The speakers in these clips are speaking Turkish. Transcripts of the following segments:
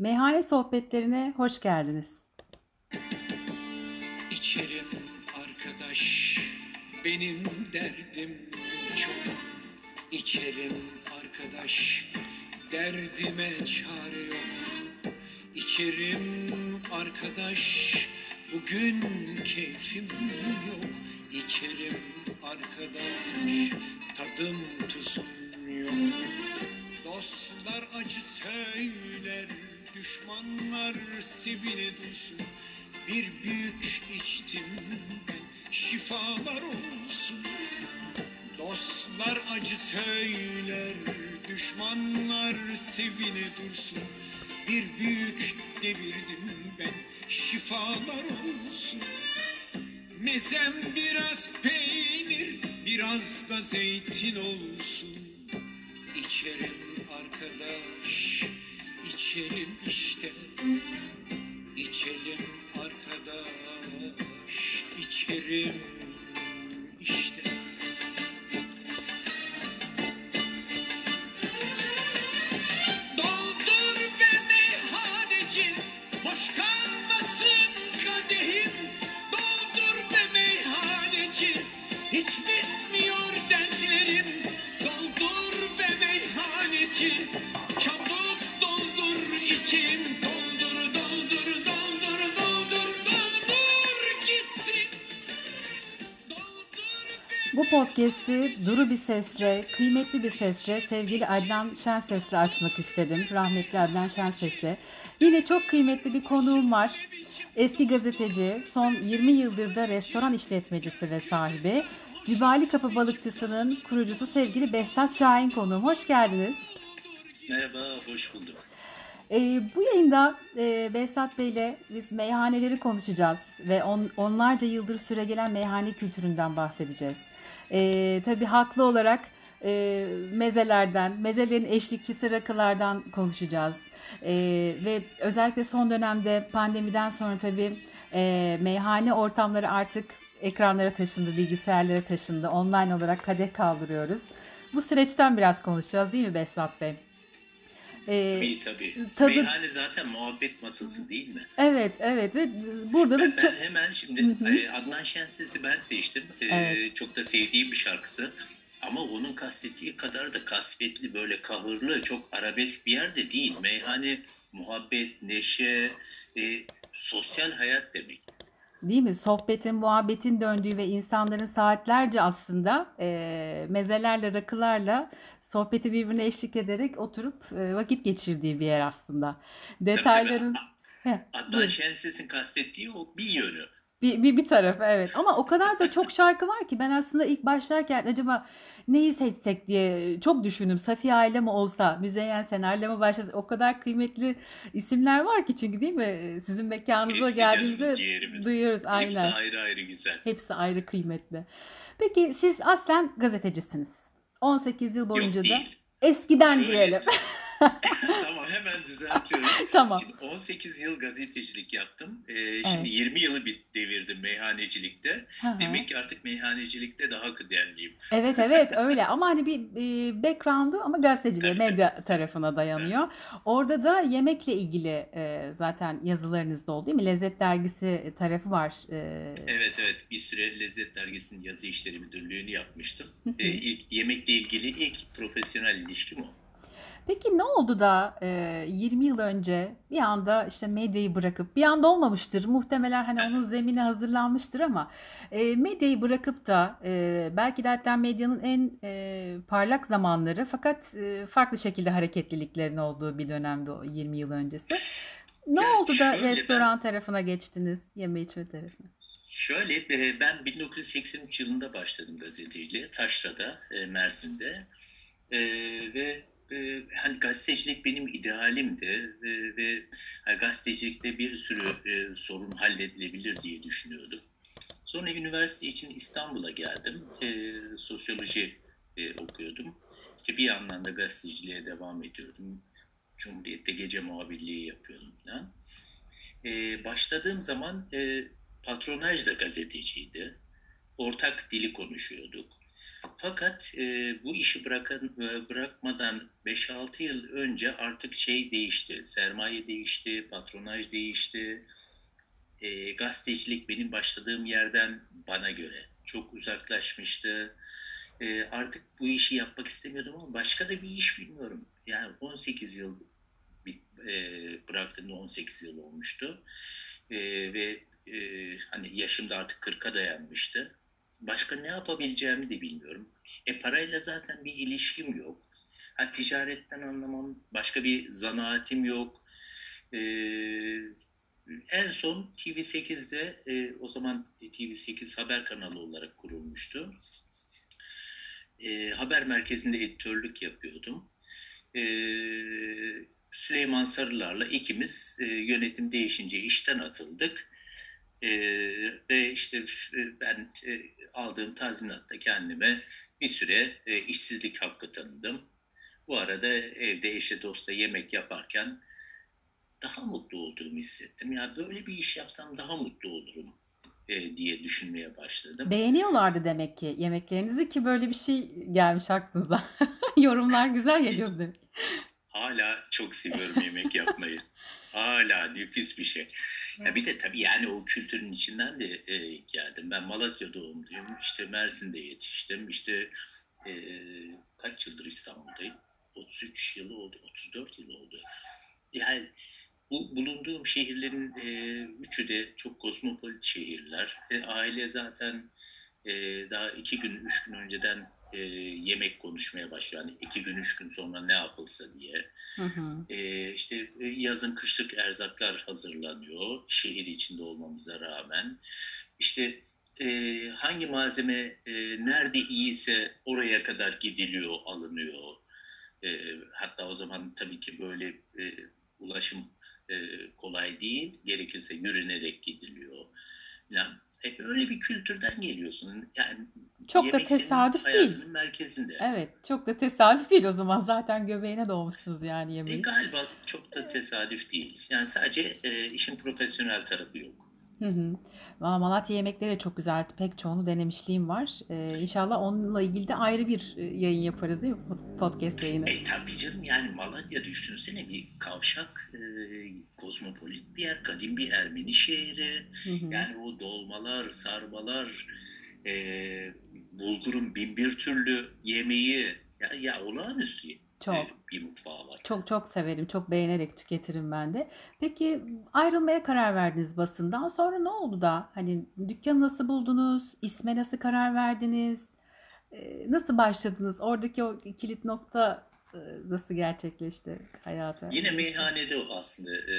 Meyhane sohbetlerine hoş geldiniz. İçerim arkadaş, benim derdim çok. İçerim arkadaş, derdime çare yok. İçerim arkadaş, bugün keyfim yok. İçerim arkadaş, tadım tuzum yok. Dostlar acı söyler, düşmanlar sevine dursun. Bir büyük içtim ben, şifalar olsun. Dostlar acı söyler, düşmanlar sevine dursun. Bir büyük devirdim ben, şifalar olsun. Mezem biraz peynir, biraz da zeytin olsun. İçerim içelim işte. İçelim arkadaş, içerim podcast'i duru bir sesle, kıymetli bir sesle sevgili Adnan Şenses'le açmak istedim. Rahmetli Adnan Şenses'le. Yine çok kıymetli bir konuğum var. Eski gazeteci, son 20 yıldır da restoran işletmecisi ve sahibi. Cibali Kapı Balıkçısı'nın kurucusu sevgili Behzat Şahin konuğum. Hoş geldiniz. Merhaba, hoş bulduk. Ee, bu yayında e, Behzat Bey'le biz meyhaneleri konuşacağız ve on, onlarca yıldır süregelen meyhane kültüründen bahsedeceğiz. Ee, tabii haklı olarak e, mezelerden, mezelerin eşlikçisi rakılardan konuşacağız. Ee, ve özellikle son dönemde pandemiden sonra tabii e, meyhane ortamları artık ekranlara taşındı, bilgisayarlara taşındı. Online olarak kadeh kaldırıyoruz. Bu süreçten biraz konuşacağız değil mi Behzat Bey? Ee, Tabii tabii. tadı- Meyhane zaten muhabbet masası değil mi? Evet, evet ve burada da Ben, çok ben hemen şimdi Hı hı. e, Adnan Şenses'i ben seçtim. E, Evet. Çok da sevdiğim bir şarkısı. Ama onun kastettiği kadar da kasvetli, böyle kahırlı, çok arabesk bir yer de değil. Meyhane, muhabbet, neşe, e, sosyal hayat demek. Değil mi? Sohbetin, muhabbetin döndüğü ve insanların saatlerce aslında e, mezelerle, rakılarla sohbeti birbirine eşlik ederek oturup e, vakit geçirdiği bir yer aslında. Detayların Heh, Adnan buyurun. Şenses'in kastettiği o bir yönü. bir, bir, bir tarafı evet. Ama o kadar da çok şarkı var ki ben aslında ilk başlarken acaba neyi seçsek diye çok düşündüm. Safiye Aile mi olsa, Müzeyyen Senar'la mı başlasak? O kadar kıymetli isimler var ki çünkü değil mi? Sizin mekanınıza Hepsi canımız, ciğerimiz. duyuyoruz Hepsi aynen. ayrı ayrı güzel. Hepsi ayrı kıymetli. Peki siz aslen gazetecisiniz. 18 yıl boyunca Yok da değil. eskiden Şöyle- diyelim. tamam hemen düzeltiyorum. Tamam. Şimdi 18 yıl gazetecilik yaptım. Ee, şimdi Evet. 20 yılı bir devirdim meyhanecilikte. Hı hı. Demek ki artık meyhanecilikte daha kıdemliyim. Evet evet öyle ama hani bir e, background'u ama gazeteciliğe, medya tarafına dayanıyor. Orada da yemekle ilgili e, zaten yazılarınızda oldu değil mi? Lezzet dergisi tarafı var. E, Evet evet bir süre Lezzet Dergisi'nin yazı işleri müdürlüğünü yapmıştım. Ee, ilk, yemekle ilgili ilk profesyonel ilişkim o. Peki ne oldu da e, 20 yıl önce bir anda işte medyayı bırakıp bir anda olmamıştır muhtemelen hani onun zemini hazırlanmıştır ama e, medyayı bırakıp da e, belki de hatta medyanın en e, parlak zamanları fakat e, farklı şekilde hareketliliklerin olduğu bir dönemde o 20 yıl öncesi. Ne Yani oldu da şöyle ben- restoran tarafına geçtiniz, yeme içme tarafına? Şöyle e, ben 1983 yılında başladım gazeteciliğe Taşra'da, e, Mersin'de. E, ve e, hani gazetecilik benim idealimdi e, ve hani gazetecilikte bir sürü e, sorun halledilebilir diye düşünüyordum. Sonra üniversite için İstanbul'a geldim. E, sosyoloji e, okuyordum. İşte bir yandan da gazeteciliğe devam ediyordum. Cumhuriyet'te gece muhabirliği yapıyordum falan. Başladığım zaman e, patronaj da gazeteciydi. Ortak dili konuşuyorduk. Fakat e, bu işi bırakan, e, bırakmadan 5-6 yıl önce artık şey değişti. Sermaye değişti, patronaj değişti. E, gazetecilik benim başladığım yerden bana göre çok uzaklaşmıştı. E, artık bu işi yapmak istemiyordum ama başka da bir iş bilmiyorum. Yani 18 yıl e, bıraktığımda 18 yıl olmuştu. E, ve e, hani yaşım da artık 40'a dayanmıştı. Başka ne yapabileceğimi de bilmiyorum. E parayla zaten bir ilişkim yok. Ha, ticaretten anlamam, başka bir zanaatim yok. E, en son TV8'de e, o zaman TV8 haber kanalı olarak kurulmuştu. E, haber merkezinde editörlük yapıyordum. E, Süleyman Sarılar'la ikimiz e, yönetim değişince işten atıldık. E, ve işte e, ben e, aldığım tazminatta kendime bir süre e, işsizlik hakkı tanıdım. Bu arada evde eşe dosta yemek yaparken daha mutlu olduğumu hissettim. Ya böyle bir iş yapsam daha mutlu olurum e, diye düşünmeye başladım. Beğeniyorlardı demek ki yemeklerinizi ki böyle bir şey gelmiş aklınıza. Yorumlar güzel geliyor demek. Hala çok seviyorum yemek yapmayı. Hala nefis bir şey. Ya bir de tabii yani o kültürün içinden de e, geldim. Ben Malatya doğumluyum. İşte Mersin'de yetiştim. İşte e, kaç yıldır İstanbul'dayım? 33 yılı oldu, 34 yıl oldu. Yani bu bulunduğum şehirlerin e, üçü de çok kozmopolit şehirler. E, aile zaten e, daha iki gün, üç gün önceden e, yemek konuşmaya başlıyor. Yani iki gün, üç gün sonra ne yapılsa diye. Hı hı. E, işte e, yazın kışlık erzaklar hazırlanıyor şehir içinde olmamıza rağmen. İşte e, hangi malzeme e, nerede iyiyse oraya kadar gidiliyor, alınıyor. E, hatta o zaman tabii ki böyle e, ulaşım e, kolay değil. Gerekirse yürünerek gidiliyor. Yani hep öyle bir kültürden geliyorsun. Yani Çok da senin tesadüf değil. merkezinde. Evet, çok da tesadüf değil o zaman. Zaten göbeğine doğmuşsunuz yani E, yemeği. galiba çok da tesadüf değil. Yani sadece e, işin profesyonel tarafı yok. Hı hı. Valla Malatya yemekleri de çok güzel. Pek çoğunu denemişliğim var. Ee, inşallah onunla ilgili de ayrı bir e, yayın yaparız değil mi? Pod- Podcast yayını. E tabii canım yani Malatya düşünsene bir kavşak, e, kozmopolit bir yer, kadim bir Ermeni şehri. Hı hı. Yani o dolmalar, sarmalar, e, bulgurun bin bir türlü yemeği ya, ya olağanüstü Çok. e, bir mutfağı var. Çok çok severim. Çok beğenerek tüketirim ben de. Peki ayrılmaya karar verdiniz basından. Sonra ne oldu da? Hani dükkanı nasıl buldunuz? İsme nasıl karar verdiniz? Ee, nasıl başladınız? Oradaki o kilit nokta e, nasıl gerçekleşti hayata? Yine meyhanede o aslında e,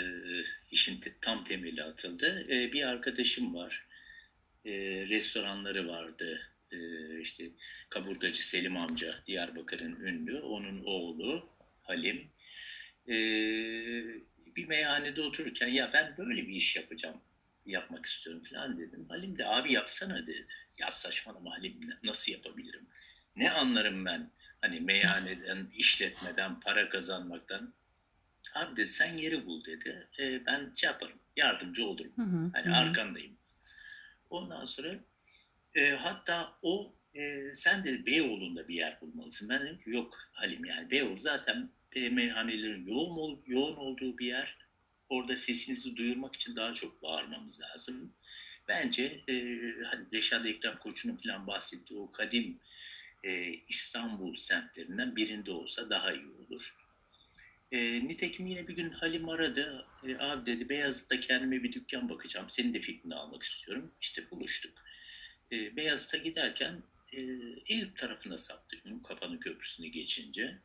işin te- tam temeli atıldı. E, bir arkadaşım var. E, restoranları vardı. E, işte kaburgacı Selim amca Diyarbakır'ın ünlü. Onun oğlu Halim. E, bir meyhanede otururken ya ben böyle bir iş yapacağım. Yapmak istiyorum falan dedim. Halim de abi yapsana dedi. Ya saçmalama Halim nasıl yapabilirim? Ne anlarım ben? Hani meyhaneden, işletmeden, para kazanmaktan. Abi dedi sen yeri bul dedi. E, ben şey yaparım, yardımcı olurum. Hı hı, Hani hı arkandayım. Ondan sonra e, hatta o e, sen de Beyoğlu'nda bir yer bulmalısın. Ben dedim ki yok Halim yani Beyoğlu zaten e, meyhanelerin yoğun, ol- yoğun olduğu bir yer. Orada sesinizi duyurmak için daha çok bağırmamız lazım. Bence e, hani Reşat Ekrem Koçu'nun falan bahsettiği o kadim e, İstanbul semtlerinden birinde olsa daha iyi olur. E, nitekim yine bir gün Halim aradı. E, abi dedi Beyazıt'ta kendime bir dükkan bakacağım. Senin de fikrini almak istiyorum. İşte buluştuk. E, Beyazıt'a giderken e, Eyüp tarafına saptık. Kapanı Köprüsü'nü geçince.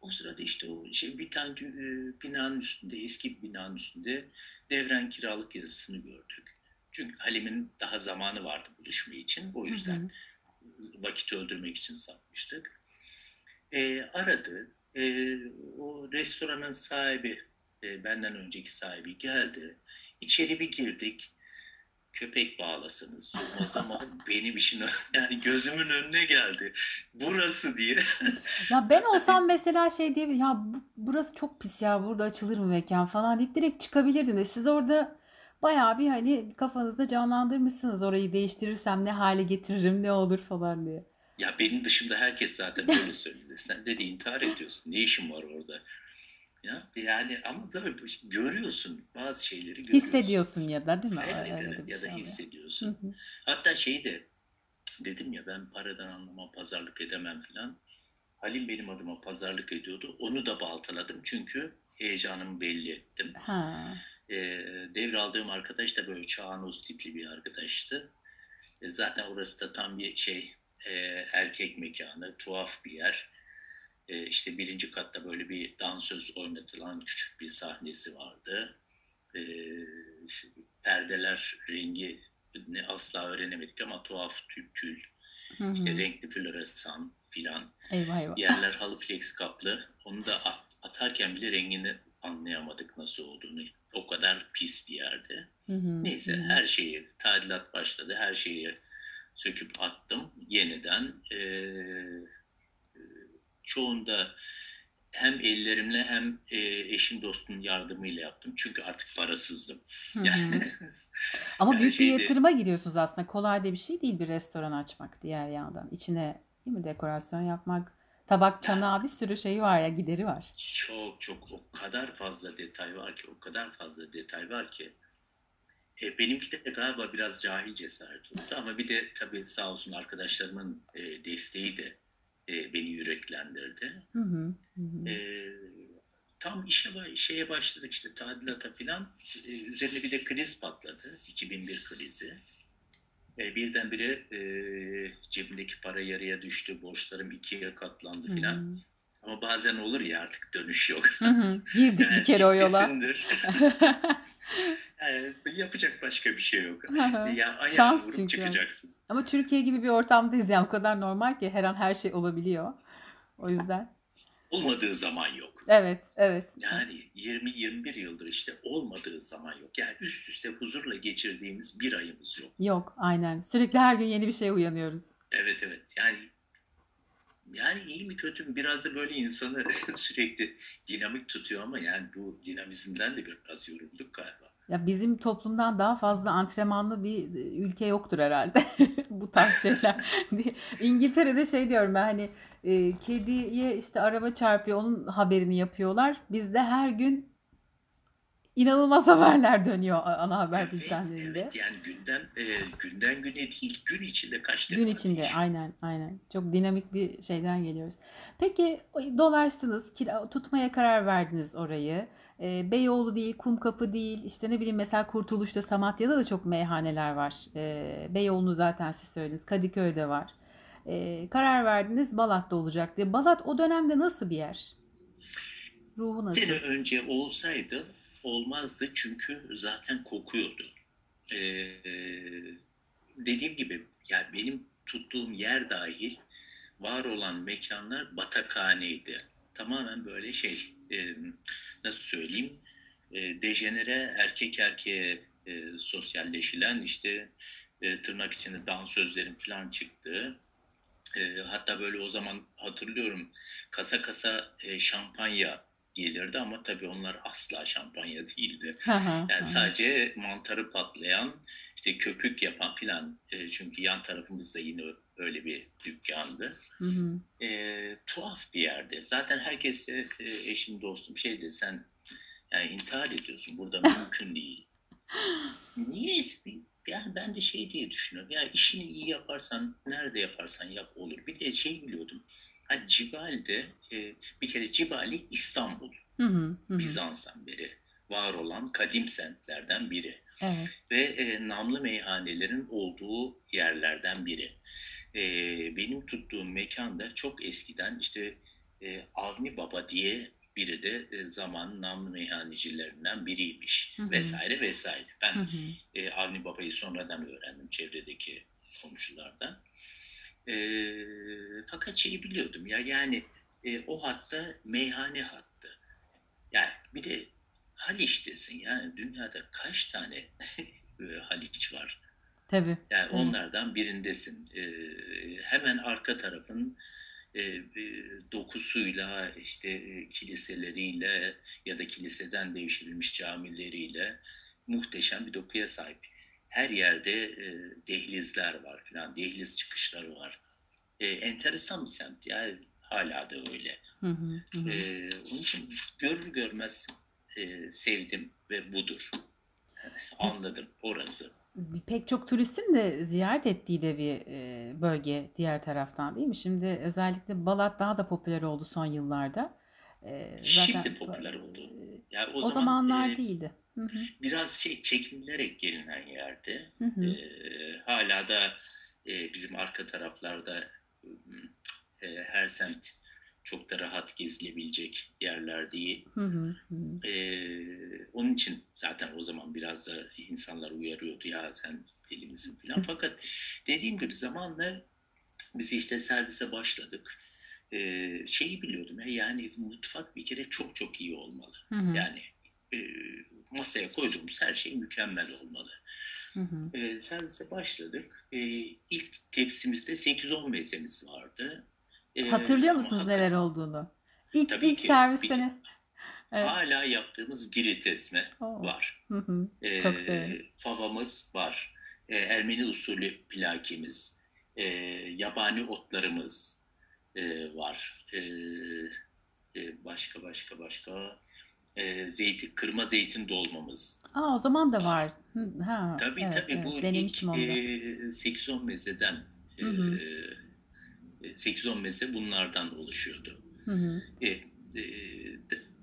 O sırada işte o şey bir tane e, binanın üstünde, eski bir binanın üstünde devren kiralık yazısını gördük. Çünkü Halim'in daha zamanı vardı buluşma için. O Hı hı. yüzden vakit öldürmek için satmıştık. E, aradı. E, o restoranın sahibi, e, benden önceki sahibi geldi. İçeri bir girdik. Köpek bağlasanız durmaz ama benim işin yani gözümün önüne geldi. Burası diye. Ya ben olsam mesela şey diye ya bu- burası çok pis ya burada açılır mı mekan falan deyip direkt çıkabilirdim ve siz orada bayağı bir hani kafanızda canlandırmışsınız orayı değiştirirsem ne hale getiririm ne olur falan diye. Ya benim dışımda herkes zaten böyle söyledi. Sen dedi intihar ediyorsun. Ne işin var orada? Ya yani ama böyle görüyorsun bazı şeyleri görüyorsun. Hissediyorsun ya da değil mi? Evet, evet bir ya da şey hissediyorsun. Hı hı. Hatta şeyi de dedim ya ben paradan anlamam, pazarlık edemem falan. Halim benim adıma pazarlık ediyordu. Onu da baltaladım çünkü heyecanımı belli ettim. Ha. E, devraldığım arkadaş da böyle Çağanoz tipli bir arkadaştı. E, zaten orası da tam bir şey e, erkek mekanı, tuhaf bir yer. E, işte birinci katta böyle bir dansöz oynatılan küçük bir sahnesi vardı. E, perdeler rengi ne asla öğrenemedik ama tuhaf tül tül, Hı hı. işte renkli floresan filan. Eyvah eyvah. Yerler halı flex kaplı. Onu da at- atarken bile rengini anlayamadık nasıl olduğunu. O kadar pis bir yerde. Hı hı, Neyse hı hı. her şeyi tadilat başladı. Her şeyi söküp attım yeniden. E, çoğunda hem ellerimle hem e, eşim dostum yardımıyla yaptım. Çünkü artık parasızdım. Yani, Ama Yani büyük bir şeyde- yatırıma giriyorsunuz aslında. Kolay da bir şey değil bir restoran açmak diğer yandan. İçine değil mi dekorasyon yapmak, tabak çanağı bir sürü şeyi var ya gideri var. çok çok o kadar fazla detay var ki o kadar fazla detay var ki e, benimki de galiba biraz cahil cesaret oldu ama bir de tabii sağ olsun arkadaşlarımın e, desteği de e, beni yüreklendirdi. Hı hı, hı. E, tam işe şeye başladık işte tadilata filan E, üzerine bir de kriz patladı 2001 krizi. E, birdenbire e, cebimdeki para yarıya düştü, borçlarım ikiye katlandı filan. Ama bazen olur ya artık dönüş yok. Hı hı. Girdik Yani bir kere o yola. Yani yapacak başka bir şey yok. Ya ayağa Şans vurup çünkü. çıkacaksın. Ama Türkiye gibi bir ortamdayız yani o kadar normal ki her an her şey olabiliyor. O yüzden. Olmadığı zaman yok. Evet, evet. Yani 20-21 yıldır işte olmadığı zaman yok. Yani üst üste huzurla geçirdiğimiz bir ayımız yok. Yok, aynen. Sürekli her gün yeni bir şeye uyanıyoruz. Evet evet. Yani yani iyi mi kötü mü biraz da böyle insanı sürekli dinamik tutuyor ama yani bu dinamizmden de biraz yorulduk galiba. Ya bizim toplumdan daha fazla antrenmanlı bir ülke yoktur herhalde bu tarz şeyler. İngiltere'de şey diyorum ben hani e, kediye işte araba çarpıyor onun haberini yapıyorlar. Bizde her gün inanılmaz haberler dönüyor ana haber Evet, bültenlerinde. evet yani gündem e, günden güne değil gün içinde kaç defa Gün içinde değişiyor. aynen aynen. Çok dinamik bir şeyden geliyoruz. Peki dolaştınız, kira- tutmaya karar verdiniz orayı. Ee, Beyoğlu değil, Kumkapı değil, işte ne bileyim mesela Kurtuluş'ta, Samatya'da da çok meyhaneler var. Ee, Beyoğlu'nu zaten siz söylediniz, Kadıköy'de var. Ee, karar verdiniz Balat'ta olacak diye. Balat o dönemde nasıl bir yer? Ruhu nasıl? sene önce olsaydı olmazdı çünkü zaten kokuyordu. Ee, dediğim gibi yani benim tuttuğum yer dahil var olan mekanlar batakhaneydi. Tamamen böyle şey e, nasıl söyleyeyim e, dejenere erkek erkeğe e, sosyalleşilen işte e, tırnak içinde dansözlerin falan çıktığı e, hatta böyle o zaman hatırlıyorum kasa kasa e, şampanya gelirdi ama tabii onlar asla şampanya değildi. Yani sadece mantarı patlayan, işte köpük yapan filan. E, çünkü yan tarafımızda yine öyle bir dükkandı. Hı hı. E, tuhaf bir yerde. Zaten herkes de e, eşim dostum şey de sen yani intihar ediyorsun. Burada mümkün değil. Niye? Yani ben de şey diye düşünüyorum. Ya işini iyi yaparsan, nerede yaparsan yap olur. Bir de şey biliyordum. Ha Cibali'de e, bir kere Cibali İstanbul. Hı hı, hı. Bizans'tan beri var olan kadim semtlerden biri Evet. ve e, namlı meyhanelerin olduğu yerlerden biri. E, benim tuttuğum mekanda çok eskiden işte e, Avni Baba diye biri de e, zamanın namlı meyhanecilerinden biriymiş Hı hı. vesaire vesaire. Ben Hı hı. e, Avni Baba'yı sonradan öğrendim çevredeki komşulardan. E, fakat şeyi biliyordum ya yani e, o hatta meyhane hattı. Yani bir de Haliç'tesin yani dünyada kaç tane e, Haliç var? Tabii. Yani Evet. onlardan birindesin. E, hemen arka tarafın e, e, dokusuyla işte e, kiliseleriyle ya da kiliseden devşirilmiş camileriyle muhteşem bir dokuya sahip. Her yerde e, dehlizler var filan, dehliz çıkışları var. e, enteresan bir semt. Yani hala da öyle. Hı hı, hı. E, onun için görür görmez e, sevdim ve budur. Anladım orası. Pek çok turistin de ziyaret ettiği de bir e, bölge diğer taraftan değil mi? Şimdi özellikle Balat daha da popüler oldu son yıllarda. E, Şimdi popüler oldu. Yani o, o, zaman zamanlar e, değildi. Hı hı, biraz şey çekinilerek gelinen yerde. hı hı, E, hala da e, bizim arka taraflarda e, her semt çok da rahat gezilebilecek yerler değil. hı hı, hı. Ee, onun için zaten o zaman biraz da insanlar uyarıyordu ya sen deli misin falan. Fakat dediğim gibi zamanla biz işte servise başladık. Ee, şeyi biliyordum ya yani mutfak bir kere çok çok iyi olmalı. Hı hı, Yani e, masaya koyduğumuz her şey mükemmel olmalı. hı hı. Ee, servise başladık. Ee, ilk tepsimizde 8-10 mezemiz vardı. Ee, Hatırlıyor musunuz hakikaten neler olduğunu? İlk, Tabii ilk ki, serviste bir- ne? Evet. Hala yaptığımız girit esme Oo. var. Hı hı. Çok severim. favamız var. Ee, Ermeni usulü plakimiz. Ee, yabani otlarımız e, var. Ee, e, başka başka başka. Ee, zeytin, kırma zeytin dolmamız. Aa, o zaman da var. Ha, Tabii evet, tabii evet. bu ilk Denemiştim onu da. e, 8-10 mezeden e, Hı hı. e, 8-10 meze bunlardan oluşuyordu. Hı hı. E, e,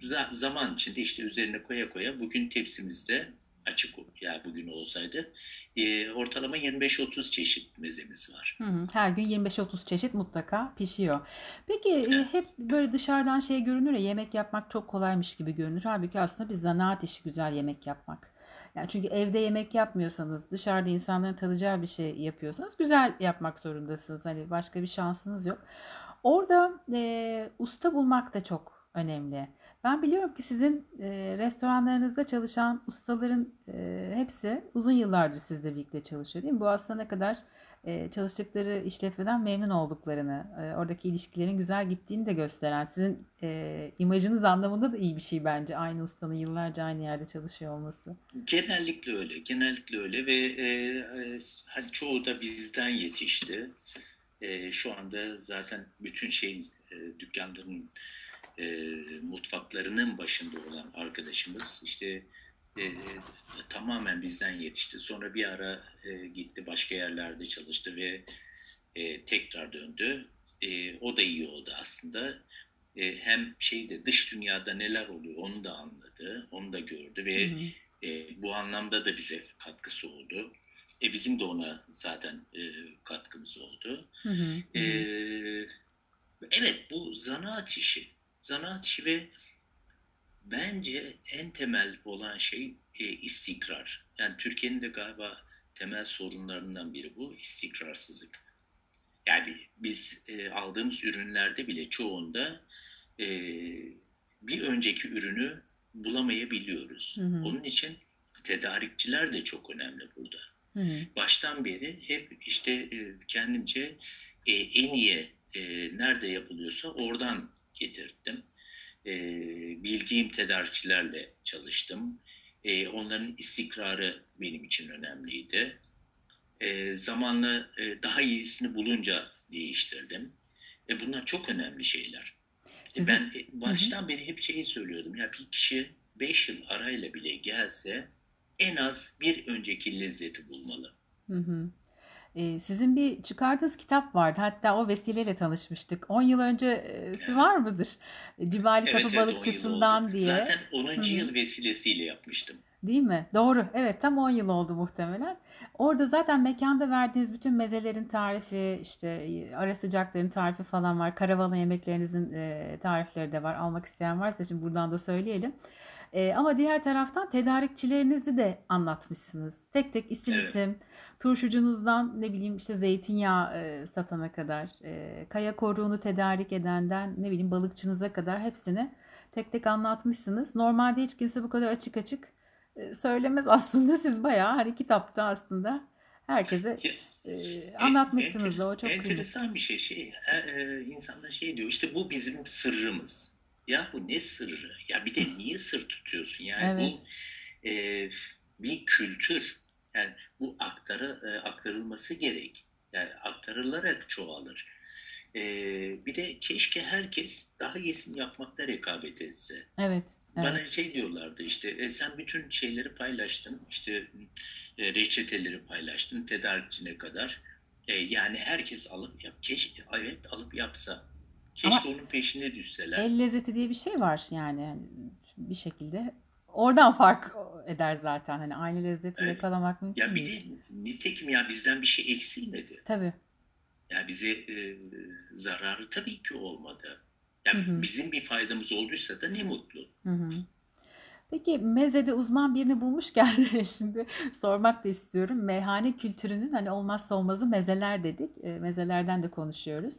za- zaman içinde işte üzerine koya koya bugün tepsimizde açık ya bugün olsaydı e, ortalama 25-30 çeşit mezemiz var. Hı hı. Her gün 25-30 çeşit mutlaka pişiyor. Peki e, hep böyle dışarıdan şey görünür ya yemek yapmak çok kolaymış gibi görünür. Halbuki aslında bir zanaat işi güzel yemek yapmak. Yani çünkü evde yemek yapmıyorsanız, dışarıda insanların tadacağı bir şey yapıyorsanız güzel yapmak zorundasınız. Hani başka bir şansınız yok. Orada e, usta bulmak da çok önemli. Ben biliyorum ki sizin e, restoranlarınızda çalışan ustaların e, hepsi uzun yıllardır sizle birlikte çalışıyor değil mi? Bu aslında ne kadar e, çalıştıkları işletmeden memnun olduklarını, e, oradaki ilişkilerin güzel gittiğini de gösteren, sizin e, imajınız anlamında da iyi bir şey bence. Aynı ustanın yıllarca aynı yerde çalışıyor olması. Genellikle öyle, genellikle öyle ve e, e, hani çoğu da bizden yetişti. E, şu anda zaten bütün şey e, dükkanların e, mutfaklarının başında olan arkadaşımız işte e, tamamen bizden yetişti. Sonra bir ara e, gitti başka yerlerde çalıştı ve e, tekrar döndü. E, o da iyi oldu aslında. E, hem şeyde dış dünyada neler oluyor onu da anladı, onu da gördü ve Hı hı. e, bu anlamda da bize katkısı oldu. E, bizim de ona zaten e, katkımız oldu. Hı hı. E, evet bu zanaat işi. Zanaat işi ve bence en temel olan şey e, istikrar. Yani Türkiye'nin de galiba temel sorunlarından biri bu istikrarsızlık. Yani biz e, aldığımız ürünlerde bile çoğunda e, bir önceki ürünü bulamayabiliyoruz. Hı hı. Onun için tedarikçiler de çok önemli burada. Hı hı. Baştan beri hep işte e, kendimce e, en iyi e, nerede yapılıyorsa oradan getirdim. E, bildiğim tedarikçilerle çalıştım. E, onların istikrarı benim için önemliydi. E, zamanla e, daha iyisini bulunca değiştirdim. E, bunlar çok önemli şeyler. E, ben e, baştan beri hep şeyi söylüyordum. Ya bir kişi 5 yıl arayla bile gelse en az bir önceki lezzeti bulmalı. Hı hı. Ee, sizin bir çıkardığınız kitap vardı. Hatta o vesileyle tanışmıştık. 10 yıl öncesi Evet. var mıdır? Cibali Kapı Evet, evet, 10 yıl Balıkçısından diye. Zaten 10. Hı yıl vesilesiyle yapmıştım. Değil mi? Doğru. Evet, tam 10 yıl oldu muhtemelen. Orada zaten mekanda verdiğiniz bütün mezelerin tarifi, işte e, ara sıcakların tarifi falan var. Karavana yemeklerinizin e, tarifleri de var. Almak isteyen varsa şimdi buradan da söyleyelim. E, ama diğer taraftan tedarikçilerinizi de anlatmışsınız. Tek tek isim Evet. isim, turşucunuzdan ne bileyim işte zeytinyağı e, satana kadar, e, kaya koruğunu tedarik edenden ne bileyim balıkçınıza kadar hepsini tek tek anlatmışsınız. Normalde hiç kimse bu kadar açık açık e, söylemez aslında. Siz bayağı hani kitapta aslında herkese e, anlatmışsınız da o çok kıymetli. enteresan bir şey. şey e, e, insanlar şey diyor işte bu bizim sırrımız. Ya bu ne sırrı? Ya bir de niye sır tutuyorsun? Yani bu e, bir kültür. Yani bu aktara, e, aktarılması gerek. Yani aktarılarak çoğalır. E, bir de keşke herkes daha iyisini yapmakta rekabet etse. Evet. Evet. Bana şey diyorlardı işte e, sen bütün şeyleri paylaştın işte e, reçeteleri paylaştın tedarikçine kadar E, yani herkes alıp yap keşke evet alıp yapsa keşke onun peşine düşseler. El lezzeti diye bir şey var yani Yani bir şekilde oradan fark eder zaten hani aynı lezzeti Evet. yakalamak mümkün Ya bir değil. de nitekim ya bizden bir şey eksilmedi. Tabii. Ya bize e, zararı tabii ki olmadı. Ya Hı hı. bizim bir faydamız olduysa da ne mutlu. Hı hı. Peki mezede uzman birini bulmuşken şimdi sormak da istiyorum. Meyhane kültürünün hani olmazsa olmazı mezeler dedik. E, mezelerden de konuşuyoruz.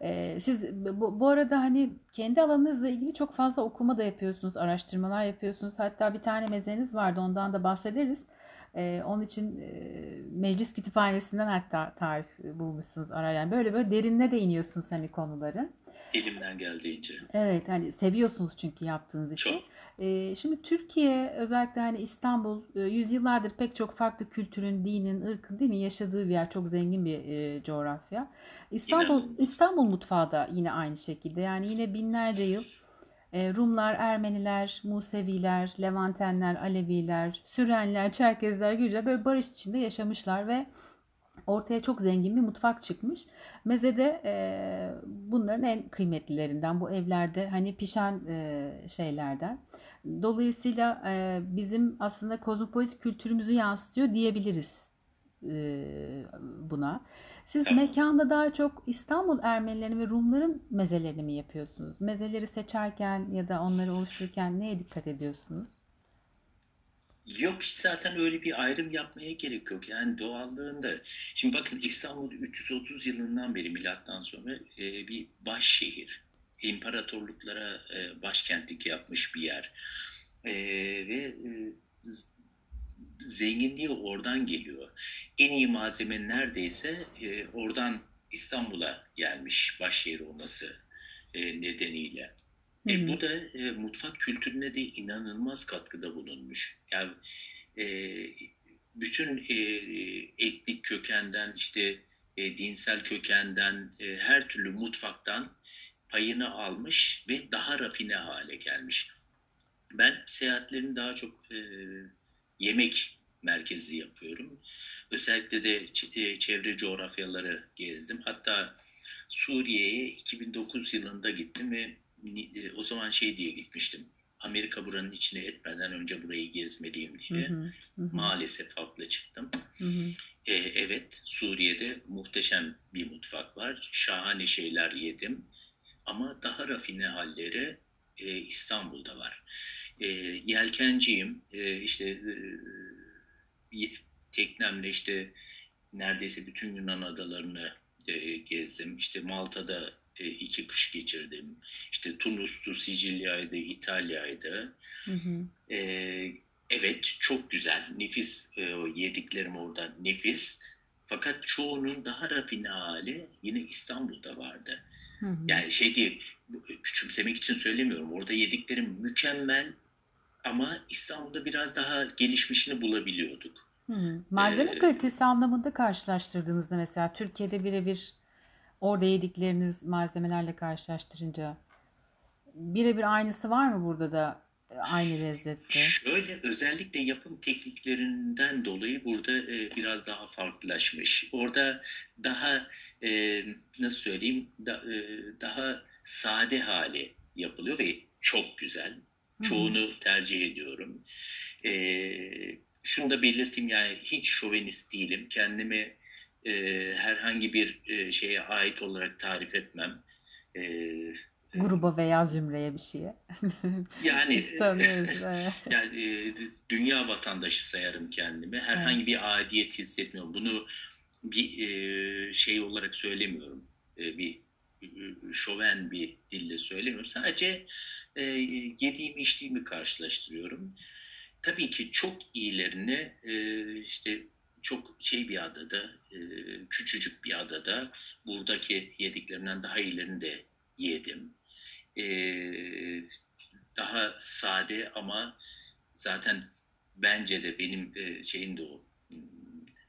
E, siz bu, arada hani kendi alanınızla ilgili çok fazla okuma da yapıyorsunuz, araştırmalar yapıyorsunuz. Hatta bir tane mezeniz vardı, ondan da bahsederiz. E, onun için e, meclis kütüphanesinden hatta tarif bulmuşsunuz arayan. Böyle böyle derinine de iniyorsunuz hani konuları. Elimden geldiğince. Evet hani seviyorsunuz çünkü yaptığınız işi. Çok. Ee, şimdi Türkiye özellikle hani İstanbul e, yüzyıllardır pek çok farklı kültürün, dinin, ırkın değil mi yaşadığı bir yer. Çok zengin bir e, coğrafya. İstanbul İnanılmaz. İstanbul mutfağı da yine aynı şekilde. Yani yine binlerce yıl e, Rumlar, Ermeniler, Museviler, Levantenler, Aleviler, Sürenler, Çerkezler, Gürcüler böyle barış içinde yaşamışlar ve ortaya çok zengin bir mutfak çıkmış. Mezede e, bunların en kıymetlilerinden bu evlerde hani pişen e, şeylerden. Dolayısıyla e, bizim aslında kozmopolit kültürümüzü yansıtıyor diyebiliriz e, buna. Siz mekanda daha çok İstanbul Ermenilerini ve Rumların mezelerini mi yapıyorsunuz? Mezeleri seçerken ya da onları oluştururken neye dikkat ediyorsunuz? Yok zaten öyle bir ayrım yapmaya gerek yok. Yani doğallığında. Şimdi bakın İstanbul 330 yılından beri milattan sonra e, bir baş şehir. İmparatorluklara e, başkentlik yapmış bir yer. E, ve e, zenginliği oradan geliyor. En iyi malzeme neredeyse e, oradan İstanbul'a gelmiş baş şehir olması e, nedeniyle. E, bu da e, mutfak kültürüne de inanılmaz katkıda bulunmuş. Yani e, bütün e, etnik kökenden işte e, dinsel kökenden e, her türlü mutfaktan payını almış ve daha rafine hale gelmiş. Ben seyahatlerimi daha çok e, yemek merkezi yapıyorum. Özellikle de e, çevre coğrafyaları gezdim. Hatta Suriye'ye 2009 yılında gittim ve o zaman şey diye gitmiştim. Amerika buranın içine etmeden önce burayı gezmeliyim diye. hı, hı hı, Maalesef haklı çıktım. hı hı. E, evet, Suriye'de muhteşem bir mutfak var. Şahane şeyler yedim. Ama daha rafine halleri e, İstanbul'da var. E, yelkenciyim. E, işte e, ye- teknemle işte neredeyse bütün Yunan adalarını e, gezdim. İşte Malta'da e, iki kış geçirdim. İşte Tunus'tu, Sicilya'ydı, İtalya'ydı. Hı hı. Ee, evet çok güzel, nefis e, yediklerim orada nefis. Fakat çoğunun daha rafine hali yine İstanbul'da vardı. Hı hı. Yani şey değil, küçümsemek için söylemiyorum. Orada yediklerim mükemmel ama İstanbul'da biraz daha gelişmişini bulabiliyorduk. Hı. Malzeme Ee, kalitesi anlamında karşılaştırdığınızda mesela Türkiye'de birebir orada yedikleriniz malzemelerle karşılaştırınca birebir aynısı var mı burada da e, aynı lezzette? Şöyle özellikle yapım tekniklerinden dolayı burada e, biraz daha farklılaşmış. Orada daha e, nasıl söyleyeyim da- e, daha sade hali yapılıyor ve çok güzel. Çoğunu tercih ediyorum. E, şunu da belirteyim yani hiç şovenist değilim. Kendimi e, herhangi bir e, şeye ait olarak tarif etmem. E, Gruba veya zümreye bir şeye. yani evet. Yani e, dünya vatandaşı sayarım kendimi. Herhangi bir aidiyet hissetmiyorum. Bunu bir e, şey olarak söylemiyorum. E, bir e, şoven bir dille söylemiyorum. Sadece e, yediğimi içtiğimi karşılaştırıyorum. Tabii ki çok iyilerini e, işte çok şey bir adada, e, küçücük bir adada buradaki yediklerimden daha iyilerini de yedim. E, daha sade ama zaten bence de benim e, şeyim de o,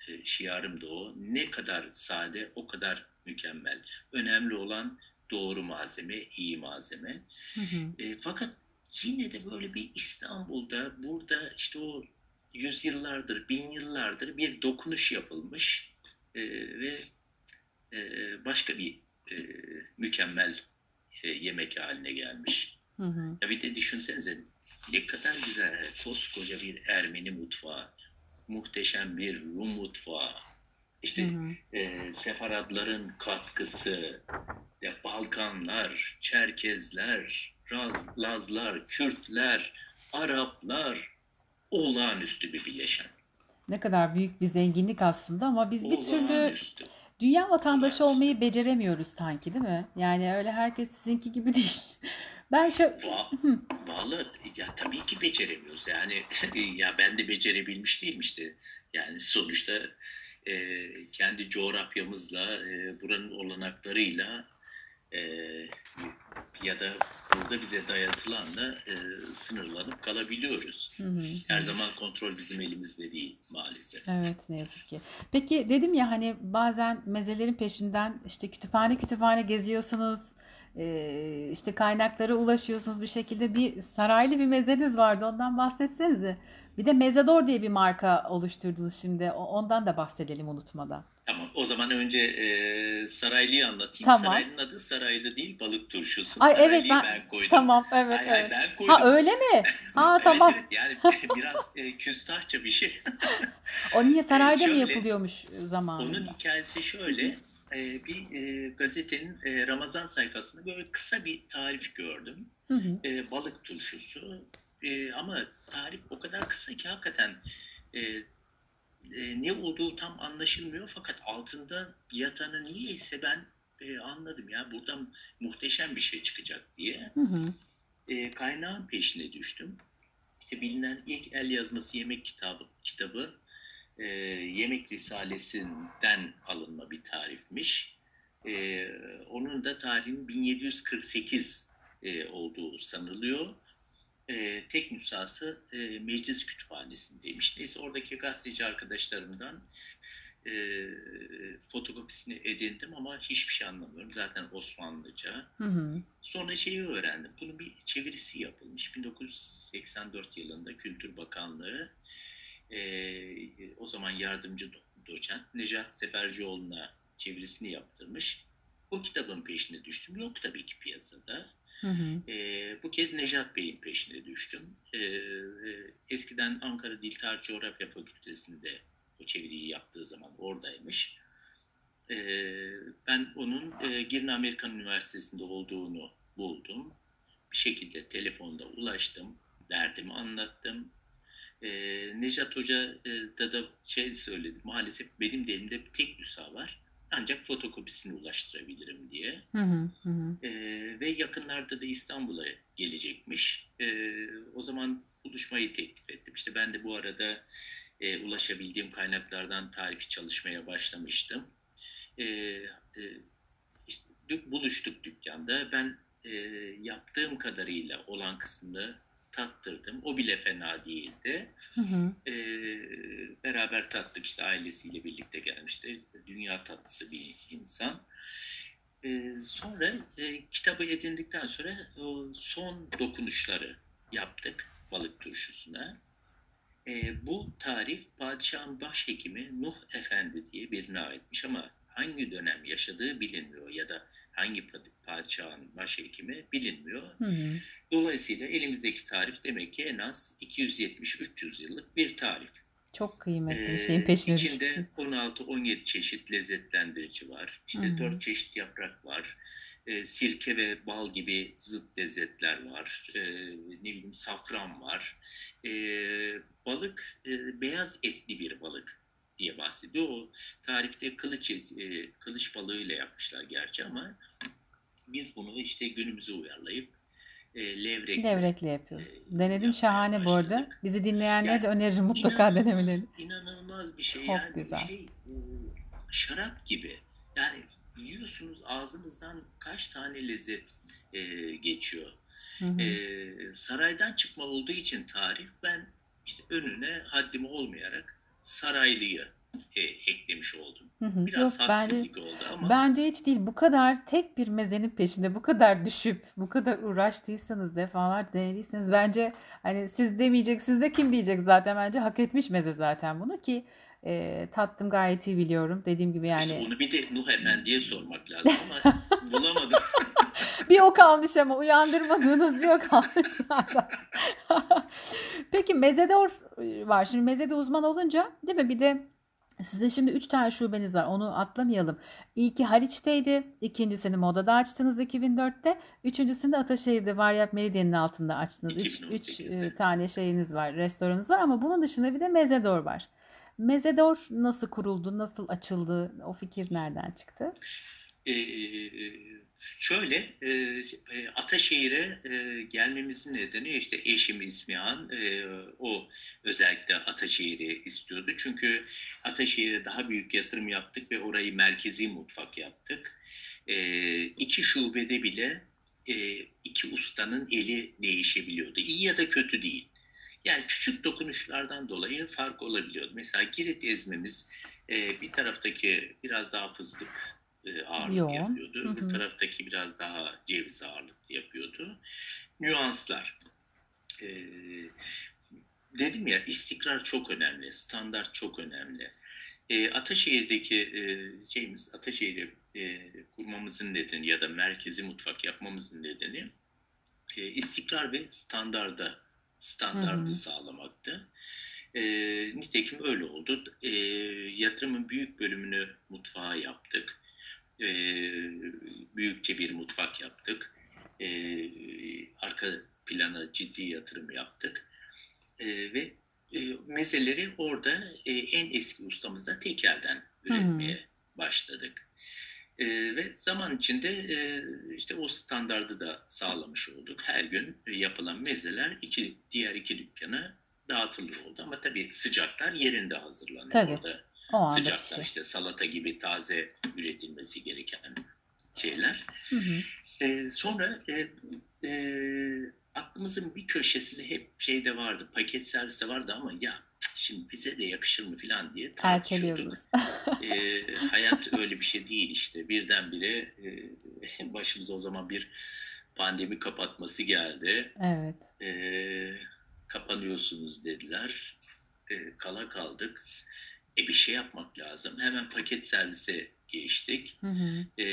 e, şiarım da o. Ne kadar sade o kadar mükemmel. Önemli olan doğru malzeme, iyi malzeme. Hı hı. E, fakat yine de böyle bir İstanbul'da burada işte o yüzyıllardır, bin yıllardır bir dokunuş yapılmış e, ve e, başka bir e, mükemmel e, yemek haline gelmiş. Hı hı. Ya bir de düşünsenize ne kadar güzel koskoca bir Ermeni mutfağı, muhteşem bir Rum mutfağı, işte Hı hı. e, Sefaradların katkısı, ya Balkanlar, Çerkezler, Raz, Lazlar, Kürtler, Araplar olağanüstü bir bileşen. Ne kadar büyük bir zenginlik aslında ama biz bir türlü dünya vatandaşı Olağanüstü. olmayı beceremiyoruz sanki değil mi? Yani öyle herkes sizinki gibi değil. Ben şu Va-. Vallahi ya tabii ki beceremiyoruz. Yani ya ben de becerebilmiş değilim işte. Yani sonuçta e, kendi coğrafyamızla, e, buranın olanaklarıyla e, ya da burada bize dayatılanla e, sınırlanıp kalabiliyoruz. Hı hı. Her zaman kontrol bizim elimizde değil maalesef. Evet ne yazık ki. Peki dedim ya hani bazen mezelerin peşinden işte kütüphane kütüphane geziyorsunuz. Eee, işte kaynaklara ulaşıyorsunuz bir şekilde bir saraylı bir mezeniz vardı ondan bahsetsenize. Bir de Mezador diye bir marka oluşturdunuz şimdi. Ondan da bahsedelim unutmadan. Tamam o zaman önce e, Saraylı'yı anlatayım. Tamam. Saraylı'nın adı Saraylı değil balık turşusu. Ay, evet, Saraylı'yı ben- ben koydum. Tamam evet hayır, evet. ben koydum. Ha öyle mi? Ha Evet, tamam. Evet yani biraz e, küstahça bir şey. O niye sarayda mı şöyle, yapılıyormuş Onun zamanında? hikayesi şöyle. E, bir e, gazetenin e, Ramazan sayfasında böyle kısa bir tarif gördüm. Hı hı. E, balık turşusu. E, ama tarif o kadar kısa ki hakikaten e, e, ne olduğu tam anlaşılmıyor. Fakat altında yatanı niyeyse ben e, anladım ya buradan muhteşem bir şey çıkacak diye. Hı hı. e, kaynağın peşine düştüm. İşte bilinen ilk el yazması yemek kitabı kitabı e, Yemek Risalesi'nden alınma bir tarifmiş. E, onun da tarihinin 1748 e, olduğu sanılıyor. E, tek nüshası e, meclis kütüphanesindeymiş. Neyse oradaki gazeteci arkadaşlarımdan e, fotokopisini edindim ama hiçbir şey anlamıyorum. Zaten Osmanlıca. Hı hı. Sonra şeyi öğrendim. Bunun bir çevirisi yapılmış. 1984 yılında Kültür Bakanlığı eee, o zaman yardımcı do- doçent Necat Sefercioğlu'na çevirisini yaptırmış. O kitabın peşine düştüm. Yok tabii ki piyasada. Hı hı. Eee, bu kez Necat Bey'in peşine düştüm. Eee, eskiden Ankara Dil Tarih Coğrafya Fakültesi'nde o çeviriyi yaptığı zaman oradaymış. Eee, ben onun e, Girne Amerikan Üniversitesi'nde olduğunu buldum. Bir şekilde telefonda ulaştım. Derdimi anlattım. Eee Necat Hoca e, da da şey söyledi. Maalesef benim de elimde bir tek nüsha var. Ancak fotokopisini ulaştırabilirim diye. Hı hı. Hı. Ee, ve yakınlarda da İstanbul'a gelecekmiş. Ee, o zaman buluşmayı teklif ettim. İşte ben de bu arada e, ulaşabildiğim kaynaklardan tarifi çalışmaya başlamıştım. Ee, e, işte buluştuk dükkanda. Ben e, yaptığım kadarıyla olan kısmını tattırdım. O bile fena değildi. Hı hı. Ee, beraber tattık işte ailesiyle birlikte gelmişti. Dünya tatlısı bir insan. Ee, sonra e, kitabı edindikten sonra o son dokunuşları yaptık balık turşusuna. Ee, bu tarif padişahın başhekimi Nuh Efendi diye birine aitmiş ama hangi dönem yaşadığı bilinmiyor ya da hangi pad- padişahın başhekimi bilinmiyor. Hı hı. Dolayısıyla elimizdeki tarif demek ki en az 270-300 yıllık bir tarif. Çok kıymetli bir Ee, şeyin peşine içinde düşmüş. 16-17 çeşit lezzetlendirici var. İşte Hı hı. 4 çeşit yaprak var. Ee, sirke ve bal gibi zıt lezzetler var. Ee, ne bileyim safran var. Ee, balık e, beyaz etli bir balık diye bahsediyor. O tarifte kılıç e, kılıç balığıyla yapmışlar gerçi ama biz bunu işte günümüze uyarlayıp e, levrek Levrekle yapıyoruz. e, Denedim şahane bu arada. başladık. Bizi dinleyenlere Yani de öneririm mutlaka İnanılmaz- denemelerini. İnanılmaz bir şey Çok yani güzel. şey e, şarap gibi. Yani yiyorsunuz ağzınızdan kaç tane lezzet e, geçiyor. Hı hı. E, saraydan çıkma olduğu için tarif ben işte önüne haddim olmayarak saraylıyı e, eklemiş oldum. Hı hı. Biraz Yok bence hadsizlik oldu ama bence hiç değil. Bu kadar tek bir mezenin peşinde bu kadar düşüp bu kadar uğraştıysanız defalarca denediyseniz bence hani siz demeyecek siz de kim diyecek zaten bence hak etmiş meze zaten bunu ki e, tattım gayet iyi biliyorum. Dediğim gibi işte yani onu bir de Nuh Efendi'ye sormak lazım ama bulamadım. bir o kalmış ama uyandırmadığınız bir o kalmış zaten. Peki mezedor var. Şimdi mezede uzman olunca değil mi? Bir de sizin şimdi 3 tane şubeniz var. Onu atlamayalım. İlki Haliç'teydi. İkincisini Moda'da açtınız 2004'te. Üçüncüsünü de Ataşehir'de Varyap Meridyen'in altında açtınız. 3 2018'de. tane şeyiniz var, restoranınız var ama bunun dışında bir de Mezedor var. Mezedor nasıl kuruldu, nasıl açıldı, o fikir nereden çıktı? Ee, şöyle e, e, Ataşehir'e e, gelmemizin nedeni işte eşim İsmihan e, o özellikle Ataşehir'i istiyordu. Çünkü Ataşehir'e daha büyük yatırım yaptık ve orayı merkezi mutfak yaptık. E, iki şubede bile e, iki ustanın eli değişebiliyordu. İyi ya da kötü değil. Yani küçük dokunuşlardan dolayı fark olabiliyordu. Mesela Girit ezmemiz e, bir taraftaki biraz daha fıstık e, ağırlık Yoğun. yapıyordu. Hı hı. Bu taraftaki biraz daha ceviz ağırlıklı yapıyordu. Nüanslar. E, dedim ya istikrar çok önemli, standart çok önemli. E, Ataşehir'deki e, şeyimiz, Ataşehir'i e, kurmamızın nedeni ya da merkezi mutfak yapmamızın nedeni e, istikrar ve standarda standardı Hı hı. sağlamaktı. E, nitekim öyle oldu. E, yatırımın büyük bölümünü mutfağa yaptık. E, büyükçe bir mutfak yaptık. E, arka plana ciddi yatırım yaptık. E, ve e, mezeleri orada e, en eski ustamızla tekelden üretmeye başladık. E, ve zaman içinde e, işte o standardı da sağlamış olduk. Her gün e, yapılan mezeler iki diğer iki dükkana dağıtılır oldu. Ama tabii sıcaklar yerinde hazırlanıyor Tabii. orada. O Sıcaklar işte salata gibi taze üretilmesi gereken şeyler. Hı hı. Ee, sonra e, e, aklımızın bir köşesinde hep şeyde vardı, paket serviste vardı ama ya şimdi bize de yakışır mı falan diye tartışıyorduk. Ee, hayat öyle bir şey değil işte. Birdenbire e, başımıza o zaman bir pandemi kapatması geldi. Evet. Ee, kapanıyorsunuz dediler. Ee, kala kaldık. E bir şey yapmak lazım. Hemen paket servise geçtik. Hı hı. Ee,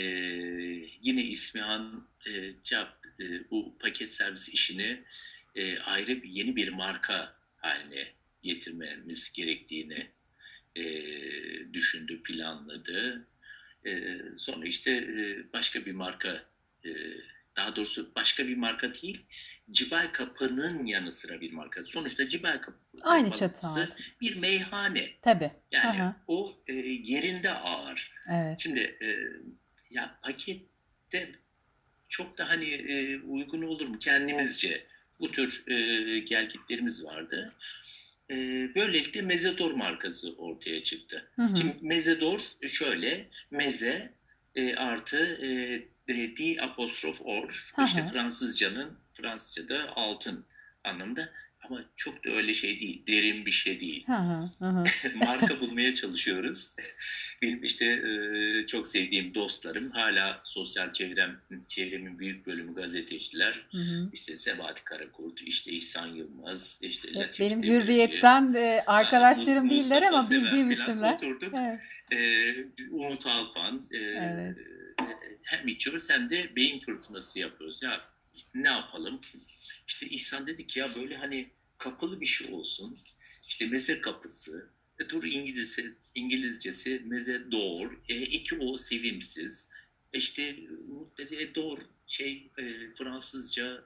yine İsmihan e, cevap, e, bu paket servis işini e, ayrı bir yeni bir marka haline getirmemiz gerektiğini e, düşündü, planladı. E, sonra işte e, başka bir marka, e, daha doğrusu başka bir marka değil, Cibal Kapı'nın yanı sıra bir marka. Sonuçta Cibal Kapı Aynı çatı bir meyhane. Tabii. Yani Aha. o e, yerinde ağır. Evet. Şimdi e, ya pakette çok da hani e, uygun olur mu kendimizce bu tür e, gelgitlerimiz vardı. E, böylelikle Mezedor markası ortaya çıktı. Hı hı. Şimdi Mezedor şöyle meze e, artı e, D, D apostrof or Hı hı. işte Fransızcanın Fransızca'da altın anlamında ama çok da öyle şey değil derin bir şey değil marka bulmaya çalışıyoruz. Benim işte e, çok sevdiğim dostlarım hala sosyal çevrem çevremin büyük bölümü gazeteciler. Hı hı. İşte Sebati Karakurt, işte İhsan Yılmaz, işte Evet, Latif Benim Demirci, hürriyetten e, arkadaşlarım Mu- değiller ama bildiğim isimler. Oturduk. Evet. E, Umut Alpan. e, Evet. Hem içiyoruz hem de beyin fırtınası yapıyoruz. Ya işte ne yapalım? İşte İhsan dedi ki ya böyle hani kapalı bir şey olsun. İşte meze kapısı. E, dur İngilizce, İngilizcesi meze door. E, iki o sevimsiz. E, işte e, door şey e, Fransızca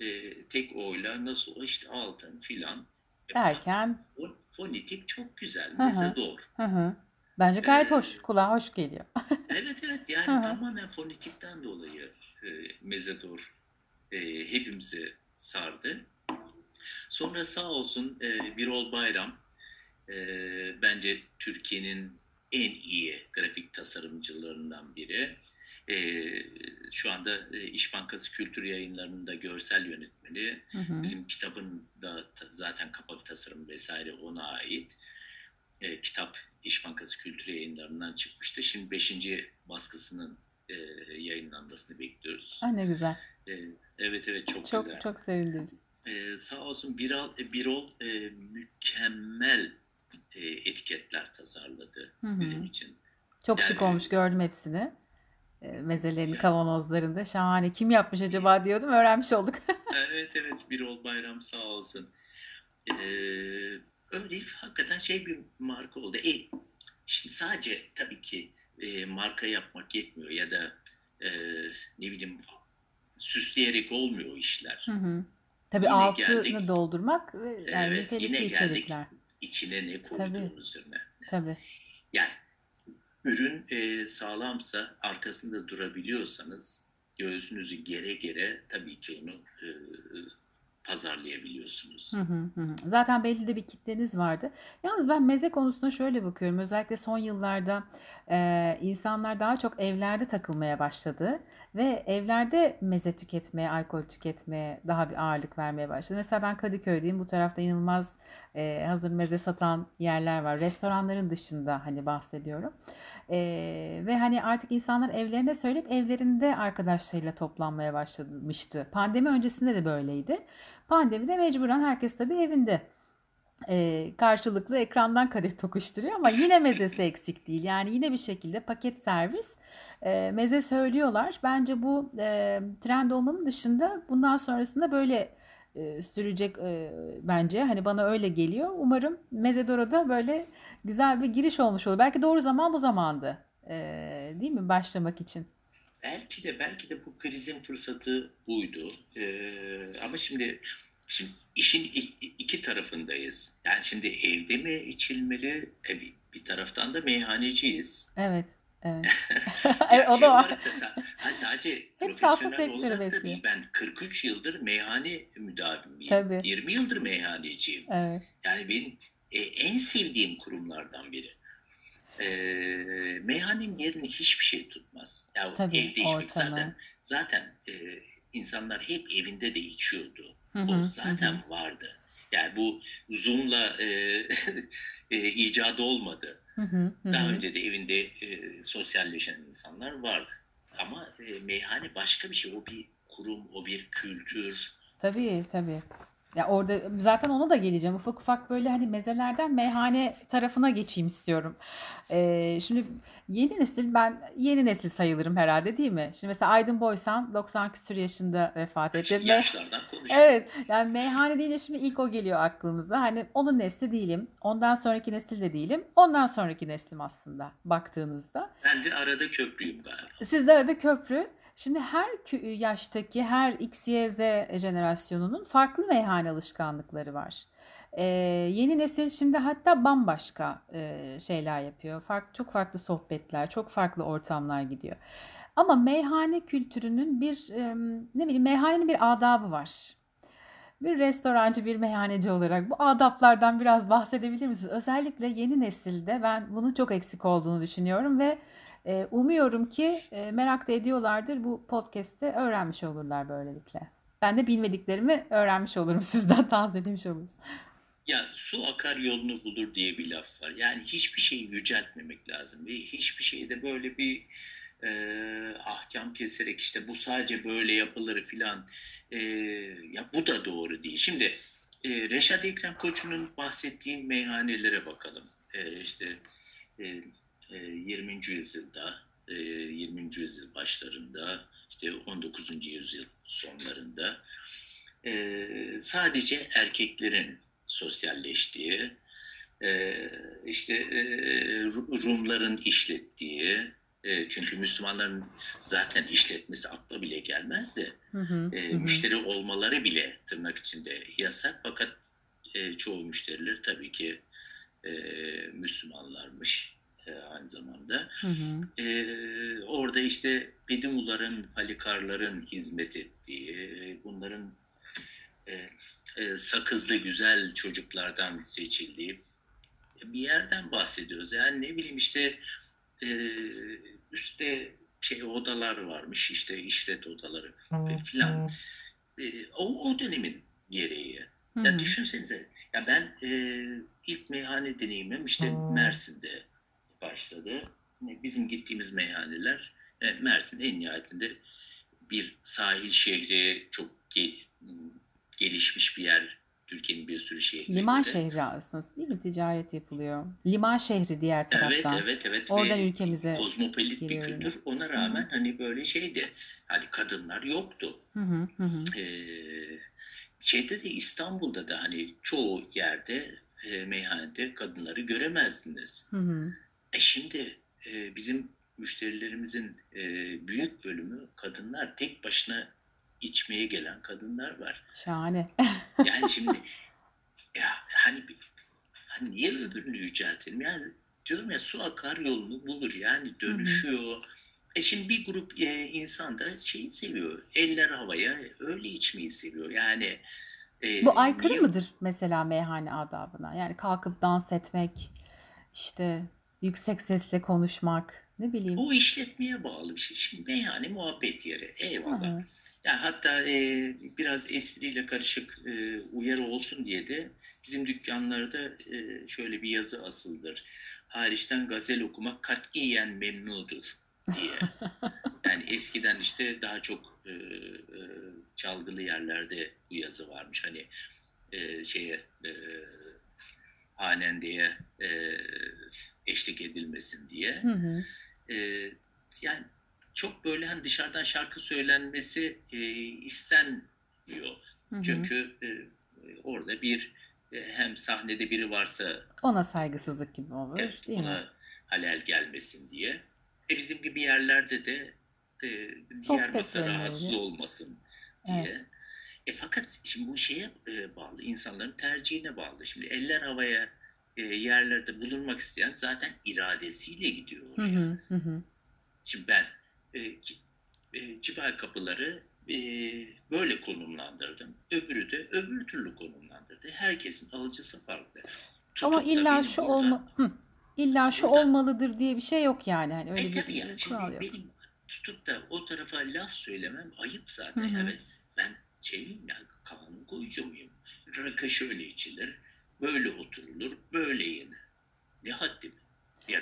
e, tek oyla nasıl o işte altın filan. E, Derken fon- fonetik çok güzel. Hı hı. Meze door. hı hı. Bence gayet Ee, hoş. Kulağa hoş geliyor. Evet evet yani Hı hı. tamamen fonetikten dolayı e, Mezedor e, hepimizi sardı. Sonra sağ olsun e, Birol Bayram e, bence Türkiye'nin en iyi grafik tasarımcılarından biri. E, şu anda e, İş Bankası Kültür Yayınları'nda görsel yönetmeni. Hı hı. Bizim kitabın da zaten kapak tasarımı vesaire ona ait. e, kitap İş Bankası Kültür Yayınları'ndan çıkmıştı. Şimdi 5. baskısının e, yayınlanmasını bekliyoruz. Ay ne güzel. E, evet evet çok, Çok güzel. çok sevindirici. E, sağ olsun Birol, Birol e, mükemmel e, etiketler tasarladı Hı hı. bizim için. Çok Yani- şık olmuş gördüm hepsini. E, Mezelerini kavanozlarında. Şahane. Kim yapmış acaba diyordum. Öğrenmiş olduk. Evet evet Birol Bayram sağ olsun. Ee, öyle hakikaten şey bir marka oldu. E, şimdi sadece tabii ki e, marka yapmak yetmiyor ya da e, ne bileyim süsleyerek olmuyor o işler. Hı hı. Tabii Yine altını geldik. doldurmak ve yani Evet yine geldik içerikler. içine ne koyduğumuz üzerine. Tabii. Yani ürün e, sağlamsa arkasında durabiliyorsanız göğsünüzü gere gere tabii ki onu e, pazarlayabiliyorsunuz. Hı hı. hı. Zaten belli de bir kitleniz vardı. Yalnız ben meze konusuna şöyle bakıyorum. Özellikle son yıllarda e, insanlar daha çok evlerde takılmaya başladı ve evlerde meze tüketmeye, alkol tüketmeye daha bir ağırlık vermeye başladı. Mesela ben Kadıköy'deyim. Bu tarafta inanılmaz e, hazır meze satan yerler var. Restoranların dışında hani bahsediyorum. E, ve hani artık insanlar evlerinde söyleyip evlerinde arkadaşlarıyla toplanmaya başlamıştı. Pandemi öncesinde de böyleydi. Pandemide mecburen herkes tabii evinde. Ee, karşılıklı ekrandan kadeh tokuşturuyor ama yine mezesi eksik değil. Yani yine bir şekilde paket servis e, meze söylüyorlar. Bence bu e, trend olmanın dışında bundan sonrasında böyle e, sürecek e, bence. Hani bana öyle geliyor. Umarım Mezedora'da böyle güzel bir giriş olmuş olur. Belki doğru zaman bu zamandı. E, değil mi? Başlamak için. Belki de belki de bu krizin fırsatı buydu. Ee, ama şimdi şimdi işin iki tarafındayız. Yani şimdi evde mi içilmeli? E, bir taraftan da meyhaneciyiz. Evet. Evet. Yani o şey da var. olarak da sa- ha, sadece hasta profesyonel olarak da besliyor. değil. Ben 43 yıldır meyhane müdavimiyim. Tabii. 20 yıldır meyhaneciyim. Evet. Yani benim e, en sevdiğim kurumlardan biri. E, meyhanenin yerini hiçbir şey tutmaz. Ya Tabii, evde içmek ortamı. zaten zaten e, insanlar hep evinde de içiyordu. Hı hı, O zaten hı. vardı. Yani bu Zoom'la e, e, icadı olmadı. Hı hı, hı Daha önce de evinde e, sosyalleşen insanlar vardı. Ama e, meyhane başka bir şey. O bir kurum, o bir kültür. Tabii tabii. Ya orada zaten ona da geleceğim. Ufak ufak böyle hani mezelerden meyhane tarafına geçeyim istiyorum. Ee, şimdi yeni nesil ben yeni nesil sayılırım herhalde değil mi? Şimdi mesela Aydın Boysan 90 küsur yaşında vefat etti. Şimdi yaşlardan konuşuyor. Evet yani meyhane deyince şimdi ilk o geliyor aklımıza. Hani onun nesli değilim. Ondan sonraki nesil de değilim. Ondan sonraki neslim aslında baktığınızda. Ben de arada köprüyüm galiba. Siz de arada köprü. Şimdi her yaştaki her X, Y, Z jenerasyonunun farklı meyhane alışkanlıkları var. Ee, yeni nesil şimdi hatta bambaşka e, şeyler yapıyor. Fark, çok farklı sohbetler, çok farklı ortamlar gidiyor. Ama meyhane kültürünün bir e, ne bileyim meyhanenin bir adabı var. Bir restorancı, bir meyhaneci olarak bu adaplardan biraz bahsedebilir misiniz? Özellikle yeni nesilde ben bunun çok eksik olduğunu düşünüyorum ve umuyorum ki e, merak da ediyorlardır. Bu podcast'te öğrenmiş olurlar böylelikle. Ben de bilmediklerimi öğrenmiş olurum. Sizden tazelemiş oluruz. Ya su akar yolunu bulur diye bir laf var. Yani hiçbir şeyi yüceltmemek lazım. Ve hiçbir şeyde böyle bir e, ahkam keserek işte bu sadece böyle yapılır filan. E, ya bu da doğru değil. Şimdi e, Reşat Ekrem Koçu'nun bahsettiği meyhanelere bakalım. E, işte e, 20. yüzyılda, e, 20. yüzyıl başlarında, işte 19. yüzyıl sonlarında e, sadece erkeklerin sosyalleştiği, e, işte e, Ru- Rumların işlettiği, e, çünkü Müslümanların zaten işletmesi akla bile gelmez de Hı hı, e, hı hı. müşteri olmaları bile tırnak içinde yasak fakat e, çoğu müşteriler tabii ki e, Müslümanlarmış e, aynı zamanda. Hı hı. Ee, orada işte Beduların, Halikarların hizmet ettiği, bunların e, e, sakızlı güzel çocuklardan seçildiği bir yerden bahsediyoruz. Yani ne bileyim işte e, üstte şey odalar varmış, işte işlet odaları filan. E, o, o dönemin gereği. Ya düşünsenize Ya ben e, ilk meyhane deneyimim işte. Mersin'de başladı. Bizim gittiğimiz meyhaneler e, Mersin en nihayetinde bir sahil şehri çok ge- gelişmiş bir yer. Türkiye'nin bir sürü şehrine Liman şehri aslında değil mi? Ticaret yapılıyor. Liman şehri diğer Evet, taraftan. evet, evet. Oradan Ve ülkemize kozmopolit bir kültür. Ona rağmen hani böyle şeydi. Hani kadınlar yoktu. Hı hı hı. hı. Ee, şeyde de İstanbul'da da hani çoğu yerde e, meyhanede kadınları göremezdiniz. Hı hı. E şimdi e, bizim müşterilerimizin e, büyük bölümü kadınlar tek başına içmeye gelen kadınlar var. Şahane. Yani şimdi ya hani hani niye öbürünü yüceltelim? Yani diyorum ya su akar yolunu bulur yani dönüşüyor. E şimdi bir grup e, insan da şeyi seviyor. Eller havaya öyle içmeyi seviyor. Yani e, Bu aykırı niye- mıdır mesela meyhane adabına? Yani kalkıp dans etmek, işte yüksek sesle konuşmak, ne bileyim. Bu işletmeye bağlı bir şey. Şimdi meyhane muhabbet yeri. Eyvallah. hı. Yani hatta e, biraz espriyle karışık e, uyarı olsun diye de bizim dükkanlarda e, şöyle bir yazı asıldır. Hariçten gazel okumak katiyen memnudur diye. Yani eskiden işte daha çok e, e, çalgılı yerlerde bu yazı varmış. Hani e, şeye e, hanendeye e, eşlik edilmesin diye. Hı hı. E, yani çok böyle hani dışarıdan şarkı söylenmesi e, istenmiyor. Hı hı. Çünkü e, orada bir e, hem sahnede biri varsa Ona saygısızlık gibi olur, evet, değil mi? ona halel gelmesin diye. E bizim gibi yerlerde de e, diğer Sohbet masa rahatsız olmasın diye. E fakat şimdi bu şeye e, bağlı, insanların tercihine bağlı. Şimdi eller havaya e, yerlerde bulunmak isteyen zaten iradesiyle gidiyor oraya. hı hı hı. Şimdi ben e, e, Cibal kapıları e, böyle konumlandırdım. Öbürü de öbür türlü konumlandırdı. Herkesin alıcısı farklı. Ama Tutup da illa şu burada- olma hı. illa şu Burada- olmalıdır diye bir şey yok yani. Hani öyle E tabii bir yani şimdi kural yok. benim tutup da o tarafa laf söylemem ayıp zaten. Hı hı. Evet ben şeyim yani kanun koyucu muyum? Rakı şöyle içilir, böyle oturulur, böyle yenir. Ne haddim?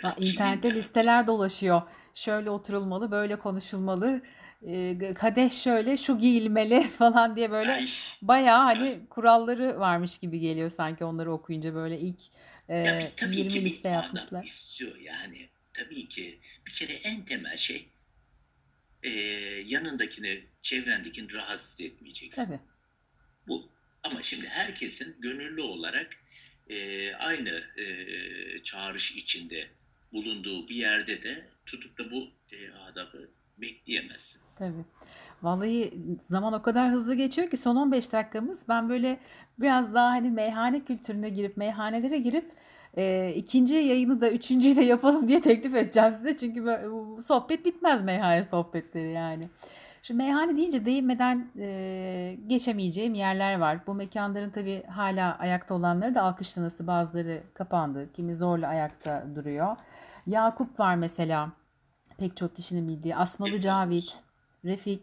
Ya kimin İnternette ne listeler dolaşıyor. Şöyle oturulmalı, böyle konuşulmalı. e, Kadeh şöyle, şu giyilmeli falan diye böyle Ay, bayağı hani kuralları varmış gibi geliyor sanki onları okuyunca böyle ilk e, Ya tabii 20 ki bir liste yapmışlar. istiyor yani. Tabii ki bir kere en temel şey e, yanındakini, çevrendekini rahatsız etmeyeceksin. Tabii. Bu. Ama şimdi herkesin gönüllü olarak e, aynı e, çağrış içinde bulunduğu bir yerde de tutup da bu e, adabı bekleyemezsin. Tabii. Vallahi zaman o kadar hızlı geçiyor ki son 15 dakikamız ben böyle biraz daha hani meyhane kültürüne girip meyhanelere girip e, ikinci yayını da üçüncüyü de yapalım diye teklif edeceğim size. Çünkü böyle, bu sohbet bitmez meyhane sohbetleri yani. Şu meyhane deyince değinmeden e, geçemeyeceğim yerler var. Bu mekanların tabii hala ayakta olanları da alkış tanısı bazıları kapandı. Kimi zorla ayakta duruyor. Yakup var mesela. Pek çok kişinin bildiği. Asmalı Cavit. Refik,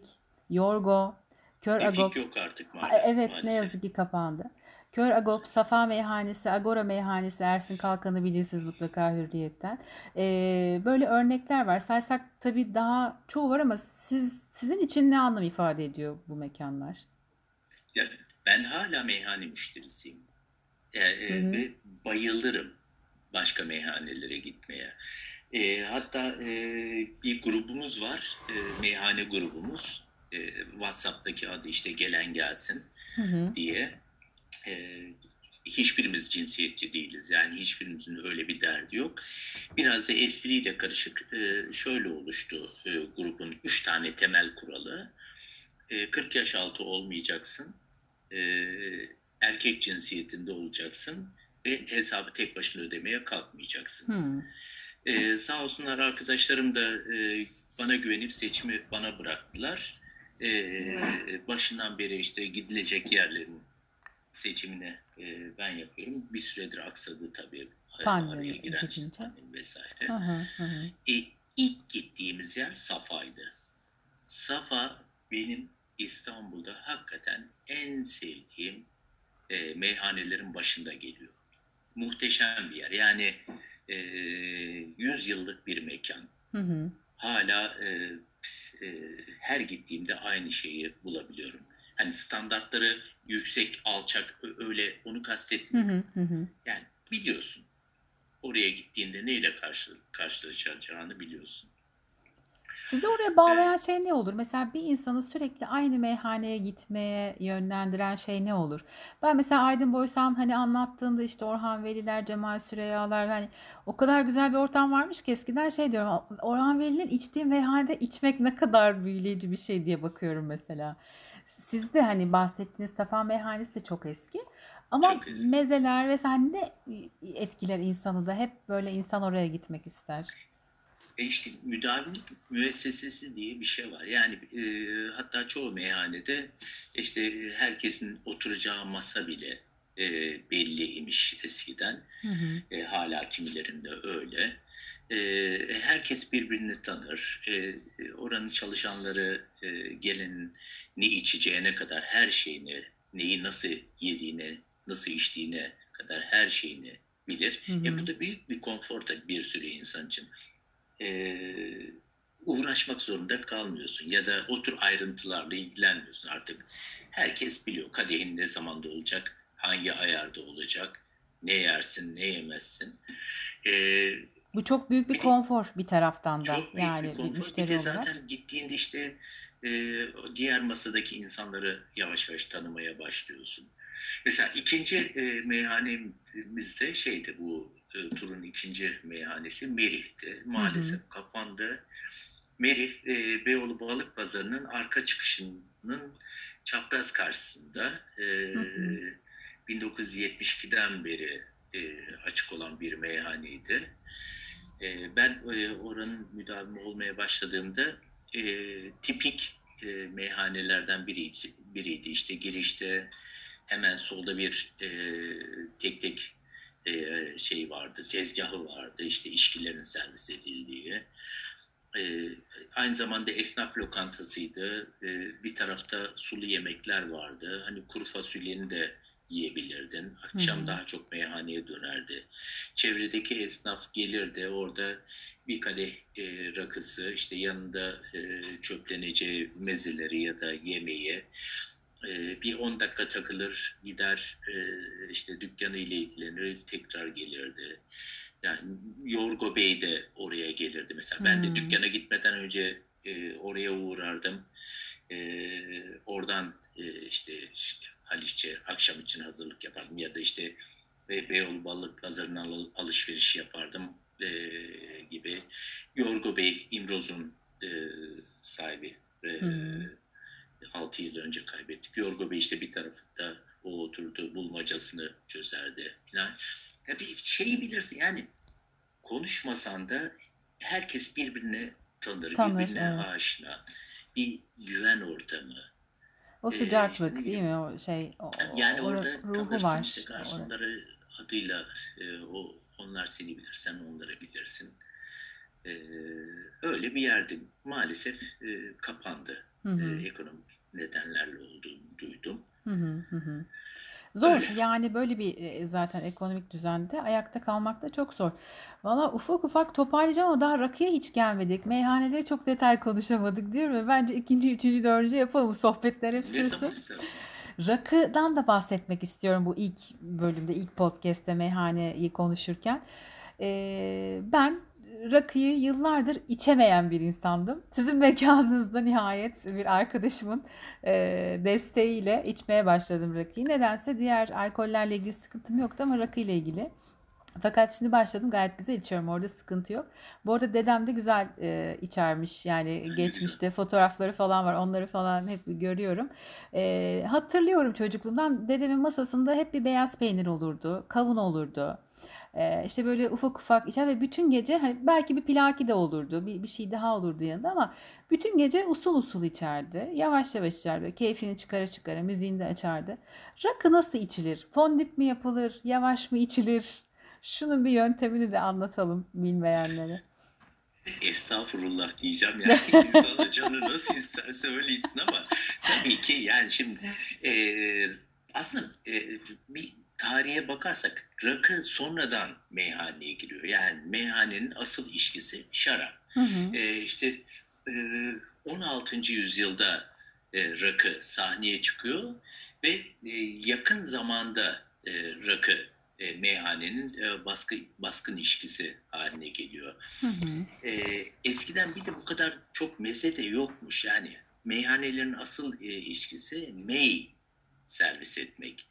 Yorgo, Kör Agop. Refik yok artık maalesef. Evet ne maalesef. yazık ki kapandı. Kör Agop, Safa Meyhanesi, Agora Meyhanesi, Ersin Kalkan'ı bilirsiniz mutlaka Hürriyet'ten. Ee, böyle örnekler var. Saysak tabii daha çoğu var ama siz sizin için ne anlam ifade ediyor bu mekanlar? Yani ben hala meyhane müşterisiyim. E, e, Hı hı. Ve bayılırım başka meyhanelere gitmeye. E, hatta e, bir grubumuz var, e, meyhane grubumuz. E, WhatsApp'taki adı işte gelen gelsin Hı hı. diye. E, hiçbirimiz cinsiyetçi değiliz. Yani hiçbirimizin öyle bir derdi yok. Biraz da espriyle karışık e, şöyle oluştu e, grubun üç tane temel kuralı. E, 40 yaş altı olmayacaksın. E, erkek cinsiyetinde olacaksın ve hesabı tek başına ödemeye kalkmayacaksın. Hı. Ee, sağ olsunlar arkadaşlarım da e, bana güvenip seçimi bana bıraktılar. Ee, başından beri işte gidilecek yerlerin seçimini e, ben yapıyorum. Bir süredir aksadı tabii. Pandemi Araya giren işte gidince. pandemi vesaire. Hı hı. E, ilk gittiğimiz yer Safa'ydı. Safa benim İstanbul'da hakikaten en sevdiğim e, meyhanelerin başında geliyor. Muhteşem bir yer. Yani e, 100 yıllık bir mekan. Hı hı. Hala e, e, her gittiğimde aynı şeyi bulabiliyorum. Hani standartları yüksek, alçak öyle onu kastetmiyorum. hı. Hı hı. Yani biliyorsun. Oraya gittiğinde neyle karşı, karşılaşacağını biliyorsun. Sizi oraya bağlayan şey ne olur? Mesela bir insanı sürekli aynı meyhaneye gitmeye yönlendiren şey ne olur? Ben mesela Aydın Boysan hani anlattığında işte Orhan Veliler, Cemal Süreyyalar hani o kadar güzel bir ortam varmış ki eskiden şey diyorum Orhan Veli'nin içtiği meyhanede içmek ne kadar büyüleyici bir şey diye bakıyorum mesela. Siz de hani bahsettiğiniz Safa Meyhanesi de çok eski. Ama Çok eski. mezeler ve sen ne etkiler insanı da hep böyle insan oraya gitmek ister. E işte müdavimlik müessesesi diye bir şey var. Yani e, hatta çoğu meyhanede işte herkesin oturacağı masa bile e, belliymiş eskiden. Hı hı. E, hala kimilerinde öyle. E, herkes birbirini tanır. E, oranın çalışanları e, gelenin ne içeceğine kadar her şeyini, neyi nasıl yediğine, nasıl içtiğine kadar her şeyini bilir. Hı hı. E, bu da büyük bir konfor tabii bir sürü insan için. E, uğraşmak zorunda kalmıyorsun ya da o tür ayrıntılarla ilgilenmiyorsun artık. Herkes biliyor kadehin ne zamanda olacak, hangi ayarda olacak, ne yersin, ne yemezsin. E, Bu çok büyük bir Bir konfor bir taraftan da çok büyük yani bir bir konfor. müşteri bir de olarak. zaten gittiğinde işte e, diğer masadaki insanları yavaş yavaş tanımaya başlıyorsun. Mesela ikinci e, meyhanemizde şeydi bu e, turun ikinci meyhanesi Merih'ti. Maalesef kapandı. Merih e, Beyoğlu Balık Pazarı'nın arka çıkışının çapraz karşısında e, Hı hı. 1972'den beri e, açık olan bir meyhaneydi. E, ben e, oranın müdavimi olmaya başladığımda e, tipik e, meyhanelerden biriydi, biriydi. İşte girişte hemen solda bir e, tek tek e, şey vardı, tezgahı vardı. İşte içkilerin servis edildiği. E, aynı zamanda esnaf lokantasıydı. E, bir tarafta sulu yemekler vardı. Hani kuru fasulyeni de yiyebilirdin. Akşam Hı daha çok meyhaneye dönerdi. Çevredeki esnaf gelirdi. Orada bir kadeh e, rakısı, işte yanında e, çöpleneceği mezeleri ya da yemeği. E, bir 10 dakika takılır, gider e, işte dükkanı ile ilgilenir, tekrar gelirdi. Yani Yorgo Bey de oraya gelirdi mesela. Ben Hmm. de dükkana gitmeden önce e, oraya uğrardım. E, oradan e, işte, işte Haliç'e akşam için hazırlık yapardım ya da işte Be- Beyoğlu Balık Pazarı'na al- alışveriş yapardım e, gibi. Yorgo Bey İmroz'un e, sahibi. E, Hmm. 6 yıl önce kaybettik. Yorgo Bey işte bir tarafında o oturdu bulmacasını çözerdi falan. Ya bir şeyi bilirsin yani konuşmasan da herkes birbirini tanır, Tanır, birbirine evet. aşina. Bir güven ortamı. O sıcaklık işte değil mi? O şey o, Yani o orada ruhu var. işte garsonları adıyla e, o onlar seni bilir, sen onları bilirsin. E, öyle bir yerdi. Maalesef e, kapandı. Hı hı. E, ekonomik nedenlerle olduğunu duydum. Hı hı hı. Zor yani böyle bir e, zaten ekonomik düzende ayakta kalmak da çok zor. Valla ufak ufak toparlayacağım ama daha rakıya hiç gelmedik. Meyhaneleri çok detay konuşamadık diyorum ya. Bence ikinci, üçüncü, dördüncü yapalım. Bu sohbetler hep sürsün. Rakıdan da bahsetmek istiyorum bu ilk bölümde, ilk podcast'te meyhaneyi konuşurken. Ee, ben rakıyı yıllardır içemeyen bir insandım. Sizin mekanınızda nihayet bir arkadaşımın e, desteğiyle içmeye başladım rakıyı. Nedense diğer alkollerle ilgili sıkıntım yoktu ama rakıyla ilgili. Fakat şimdi başladım gayet güzel içiyorum orada sıkıntı yok. Bu arada dedem de güzel e, içermiş yani geçmişte fotoğrafları falan var onları falan hep görüyorum. E, hatırlıyorum çocukluğumdan dedemin masasında hep bir beyaz peynir olurdu, kavun olurdu. E, işte böyle ufak ufak içer ve bütün gece hani belki bir pilaki de olurdu, bir, bir şey daha olurdu yanında ama bütün gece usul usul içerdi. Yavaş yavaş içerdi, keyfini çıkara çıkara müziğini de açardı. Rakı nasıl içilir? Fondip mi yapılır? Yavaş mı içilir? Şunun bir yöntemini de anlatalım bilmeyenlere. Estağfurullah diyeceğim yani insana canı nasıl isterse öyle içsin ama tabii ki yani şimdi e, aslında e, bir tarihe bakarsak rakı sonradan meyhaneye giriyor. Yani meyhanenin asıl işkisi şarap. Hı hı. E, işte e, 16. yüzyılda e, rakı sahneye çıkıyor ve e, yakın zamanda e, rakı e, meyhanenin e, baskı, baskın işkisi haline geliyor. Hı hı. E, eskiden bir de bu kadar çok meze de yokmuş. Yani meyhanelerin asıl e, işkisi mey servis etmek.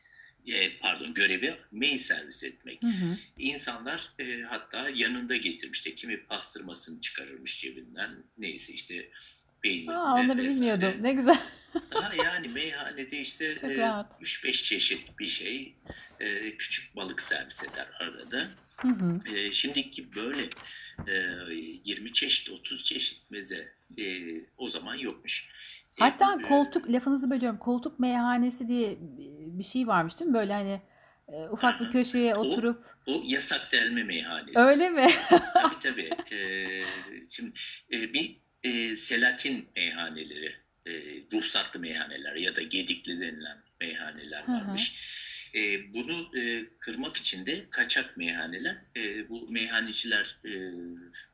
E, pardon görevi mey servis etmek. Hı hı. İnsanlar e, hatta yanında getirmiş. kimi pastırmasını çıkarırmış cebinden. Neyse işte peynir Aa, onları vesaire. bilmiyordum. Ne güzel. Ha, yani meyhanede işte e, rahat. 3-5 çeşit bir şey. E, küçük balık servis eder arada. Hı hı. E, şimdiki böyle e, 20 çeşit, 30 çeşit meze e, o zaman yokmuş. Hatta biz, e, koltuk, lafınızı bölüyorum. Koltuk meyhanesi diye bir şey varmış değil mi? Böyle hani e, ufak bir köşeye O- oturup. O yasak delme meyhanesi. Öyle mi? Tabii tabii. E, şimdi e, bir e, Selatin meyhaneleri, e, ruhsatlı meyhaneler ya da gedikli denilen meyhaneler Hı hı. varmış. E, bunu e, kırmak için de kaçak meyhaneler, e, bu meyhaneciler e,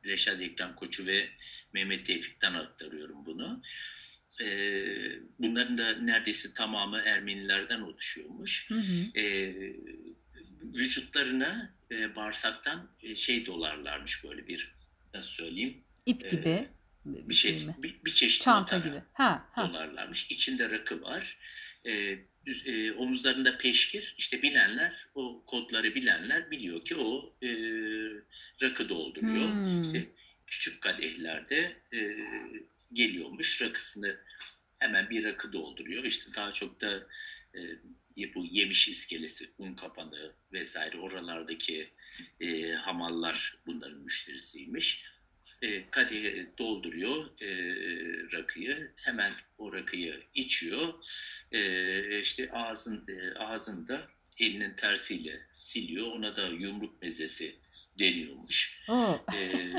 Reşat Ekrem Koçu ve Mehmet Tevfik'ten aktarıyorum bunu. E, bunların da neredeyse tamamı Ermenilerden oluşuyormuş. Hı hı. E, vücutlarına e, bağırsaktan e, şey dolarlarmış böyle bir nasıl söyleyeyim İp Ee, gibi bir şey mi? bir, bir çeşit Çanta gibi. Ha, ha. dolarlarmış. İçinde rakı var. E, düz- e, omuzlarında peşkir. İşte bilenler o kodları bilenler biliyor ki o e, rakı dolduruyor. Hmm. İşte küçük kadehlerde e, geliyormuş rakısını hemen bir rakı dolduruyor. İşte daha çok da e, bu yemiş iskelesi, un kapanı vesaire oralardaki e, hamallar bunların müşterisiymiş. E, kadehe dolduruyor e, rakıyı. Hemen o rakıyı içiyor. E, işte ağzın e, ağzında elinin tersiyle siliyor. Ona da yumruk mezesi deniyormuş. Oo. Ee,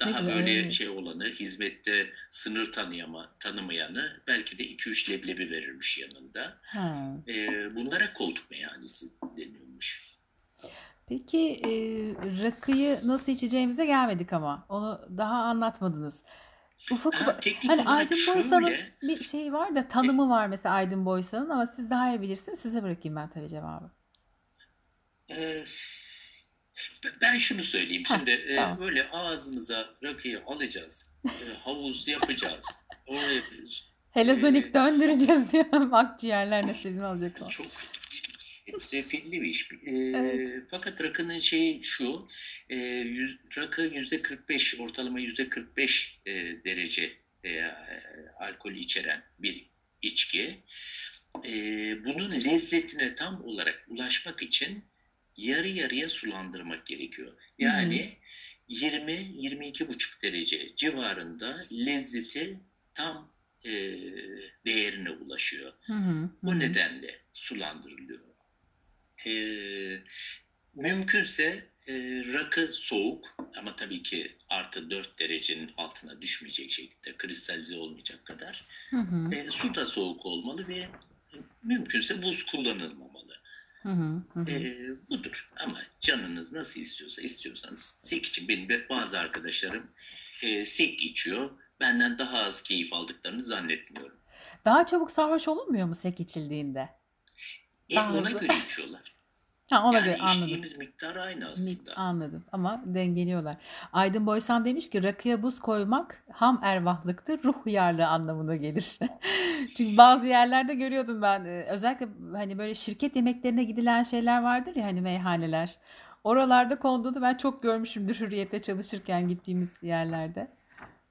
daha böyle evet. şey olanı, hizmette sınır tanıyama, tanımayanı belki de 2-3 leblebi verirmiş yanında. Ha. Ee, bunlara koltuk meyhanesi deniyormuş. Peki e, rakıyı nasıl içeceğimize gelmedik ama. Onu daha anlatmadınız. Ufak Ha, Hani Aydın Boysal'ın şöyle, bir şey var da tanımı var mesela Aydın Boysal'ın ama siz daha iyi bilirsiniz. Size bırakayım ben tabii cevabı. e, ben şunu söyleyeyim. Ha, Şimdi e, tamam. böyle ağzımıza rakıyı alacağız. e, havuz yapacağız. Oraya Helezonik döndüreceğiz diye akciğerler nasibini alacak o. Çok refilli bir iş. Ee, Evet. Fakat rakının şeyi şu, e, yüz, rakı yüzde 45, ortalama yüzde 45 e, derece e, alkol içeren bir içki. E, bunun lezzetine tam olarak ulaşmak için yarı yarıya sulandırmak gerekiyor. Yani 20-22,5 derece civarında lezzeti tam e, değerine ulaşıyor. Hı Bu hı. nedenle sulandırılıyor. Ee, mümkünse e, rakı soğuk ama tabii ki artı 4 derecenin altına düşmeyecek şekilde kristalize olmayacak kadar. Hı hı, E, su da soğuk olmalı ve mümkünse buz kullanılmamalı. Hı hı. E, budur. Ama canınız nasıl istiyorsa istiyorsanız sek için benim de bazı arkadaşlarım e, sek içiyor. Benden daha az keyif aldıklarını zannetmiyorum. Daha çabuk sarhoş olunmuyor mu sek içildiğinde? E, Daha ona hızlı. göre içiyorlar. Ha ona yani göre anladım. içtiğimiz miktar aynı aslında. Anladım ama dengeliyorlar. Aydın Boysan demiş ki rakıya buz koymak ham ervahlıktır, ruh uyarlığı anlamına gelir. Çünkü bazı yerlerde görüyordum ben e, özellikle hani böyle şirket yemeklerine gidilen şeyler vardır ya hani meyhaneler. Oralarda konduğunu ben çok görmüşümdür hürriyette çalışırken gittiğimiz yerlerde.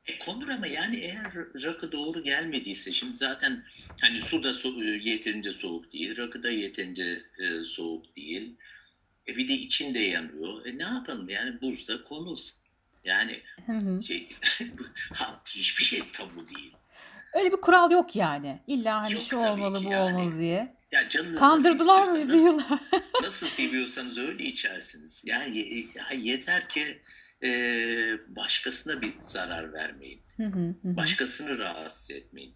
E, konur ama yani eğer rakı doğru gelmediyse şimdi zaten hani su da so- yeterince soğuk değil, rakı da yeterince e, soğuk değil. E, bir de içinde yanıyor. E, ne yapalım yani buzda konur. Yani Hı hı. şey hiçbir şey tabu değil. Öyle bir kural yok yani. İlla hani Yok şu olmalı bu yani. olmalı diye. Ya canınız Kandırdılar mı bizi nasıl, yıllar? nasıl seviyorsanız öyle içersiniz. Yani ya yeter ki e, başkasına bir zarar vermeyin. Hı hı, hı. Başkasını rahatsız etmeyin.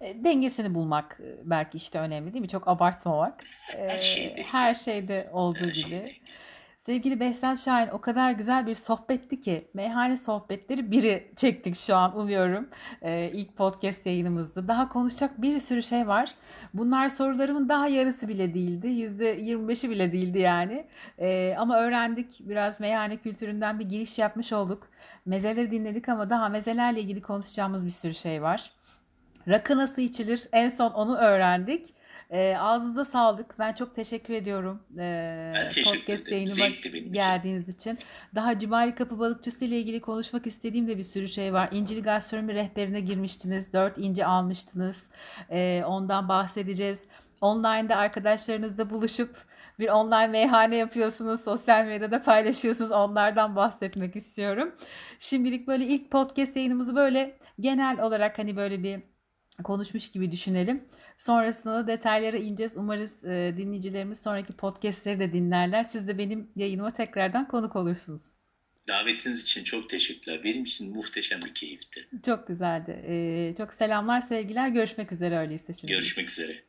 e, dengesini bulmak e, belki işte önemli değil mi? Çok abartmamak. E, Her şeyde. her şeyde olduğu Her gibi. şeyde. Sevgili Behzat Şahin o kadar güzel bir sohbetti ki meyhane sohbetleri biri çektik şu an umuyorum Ee, ilk podcast yayınımızda. Daha konuşacak bir sürü şey var. Bunlar sorularımın daha yarısı bile değildi. Yüzde 25'i bile değildi yani. Ee, ama öğrendik biraz meyhane kültüründen bir giriş yapmış olduk. Mezeleri dinledik ama daha mezelerle ilgili konuşacağımız bir sürü şey var. Rakı nasıl içilir? En son onu öğrendik. Ee, ağzınıza sağlık. Ben çok teşekkür ediyorum. Ee, Ben teşekkür podcast ederim. Zevkti benim için. geldiğiniz için. Daha Cumali Kapı Balıkçısı ile ilgili konuşmak istediğim de bir sürü şey var. İncil Gastronomi rehberine girmiştiniz. 4 inci almıştınız. Ee, ondan bahsedeceğiz. Online'da arkadaşlarınızla buluşup bir online meyhane yapıyorsunuz. Sosyal medyada paylaşıyorsunuz. Onlardan bahsetmek istiyorum. Şimdilik böyle ilk podcast yayınımızı böyle genel olarak hani böyle bir konuşmuş gibi düşünelim. Sonrasında da detaylara ineceğiz. Umarız e, dinleyicilerimiz sonraki podcastleri de dinlerler. Siz de benim yayınıma tekrardan konuk olursunuz. Davetiniz için çok teşekkürler. Benim için muhteşem bir keyifti. Çok güzeldi. E, çok selamlar, sevgiler. Görüşmek üzere öyleyse şimdi. Görüşmek üzere.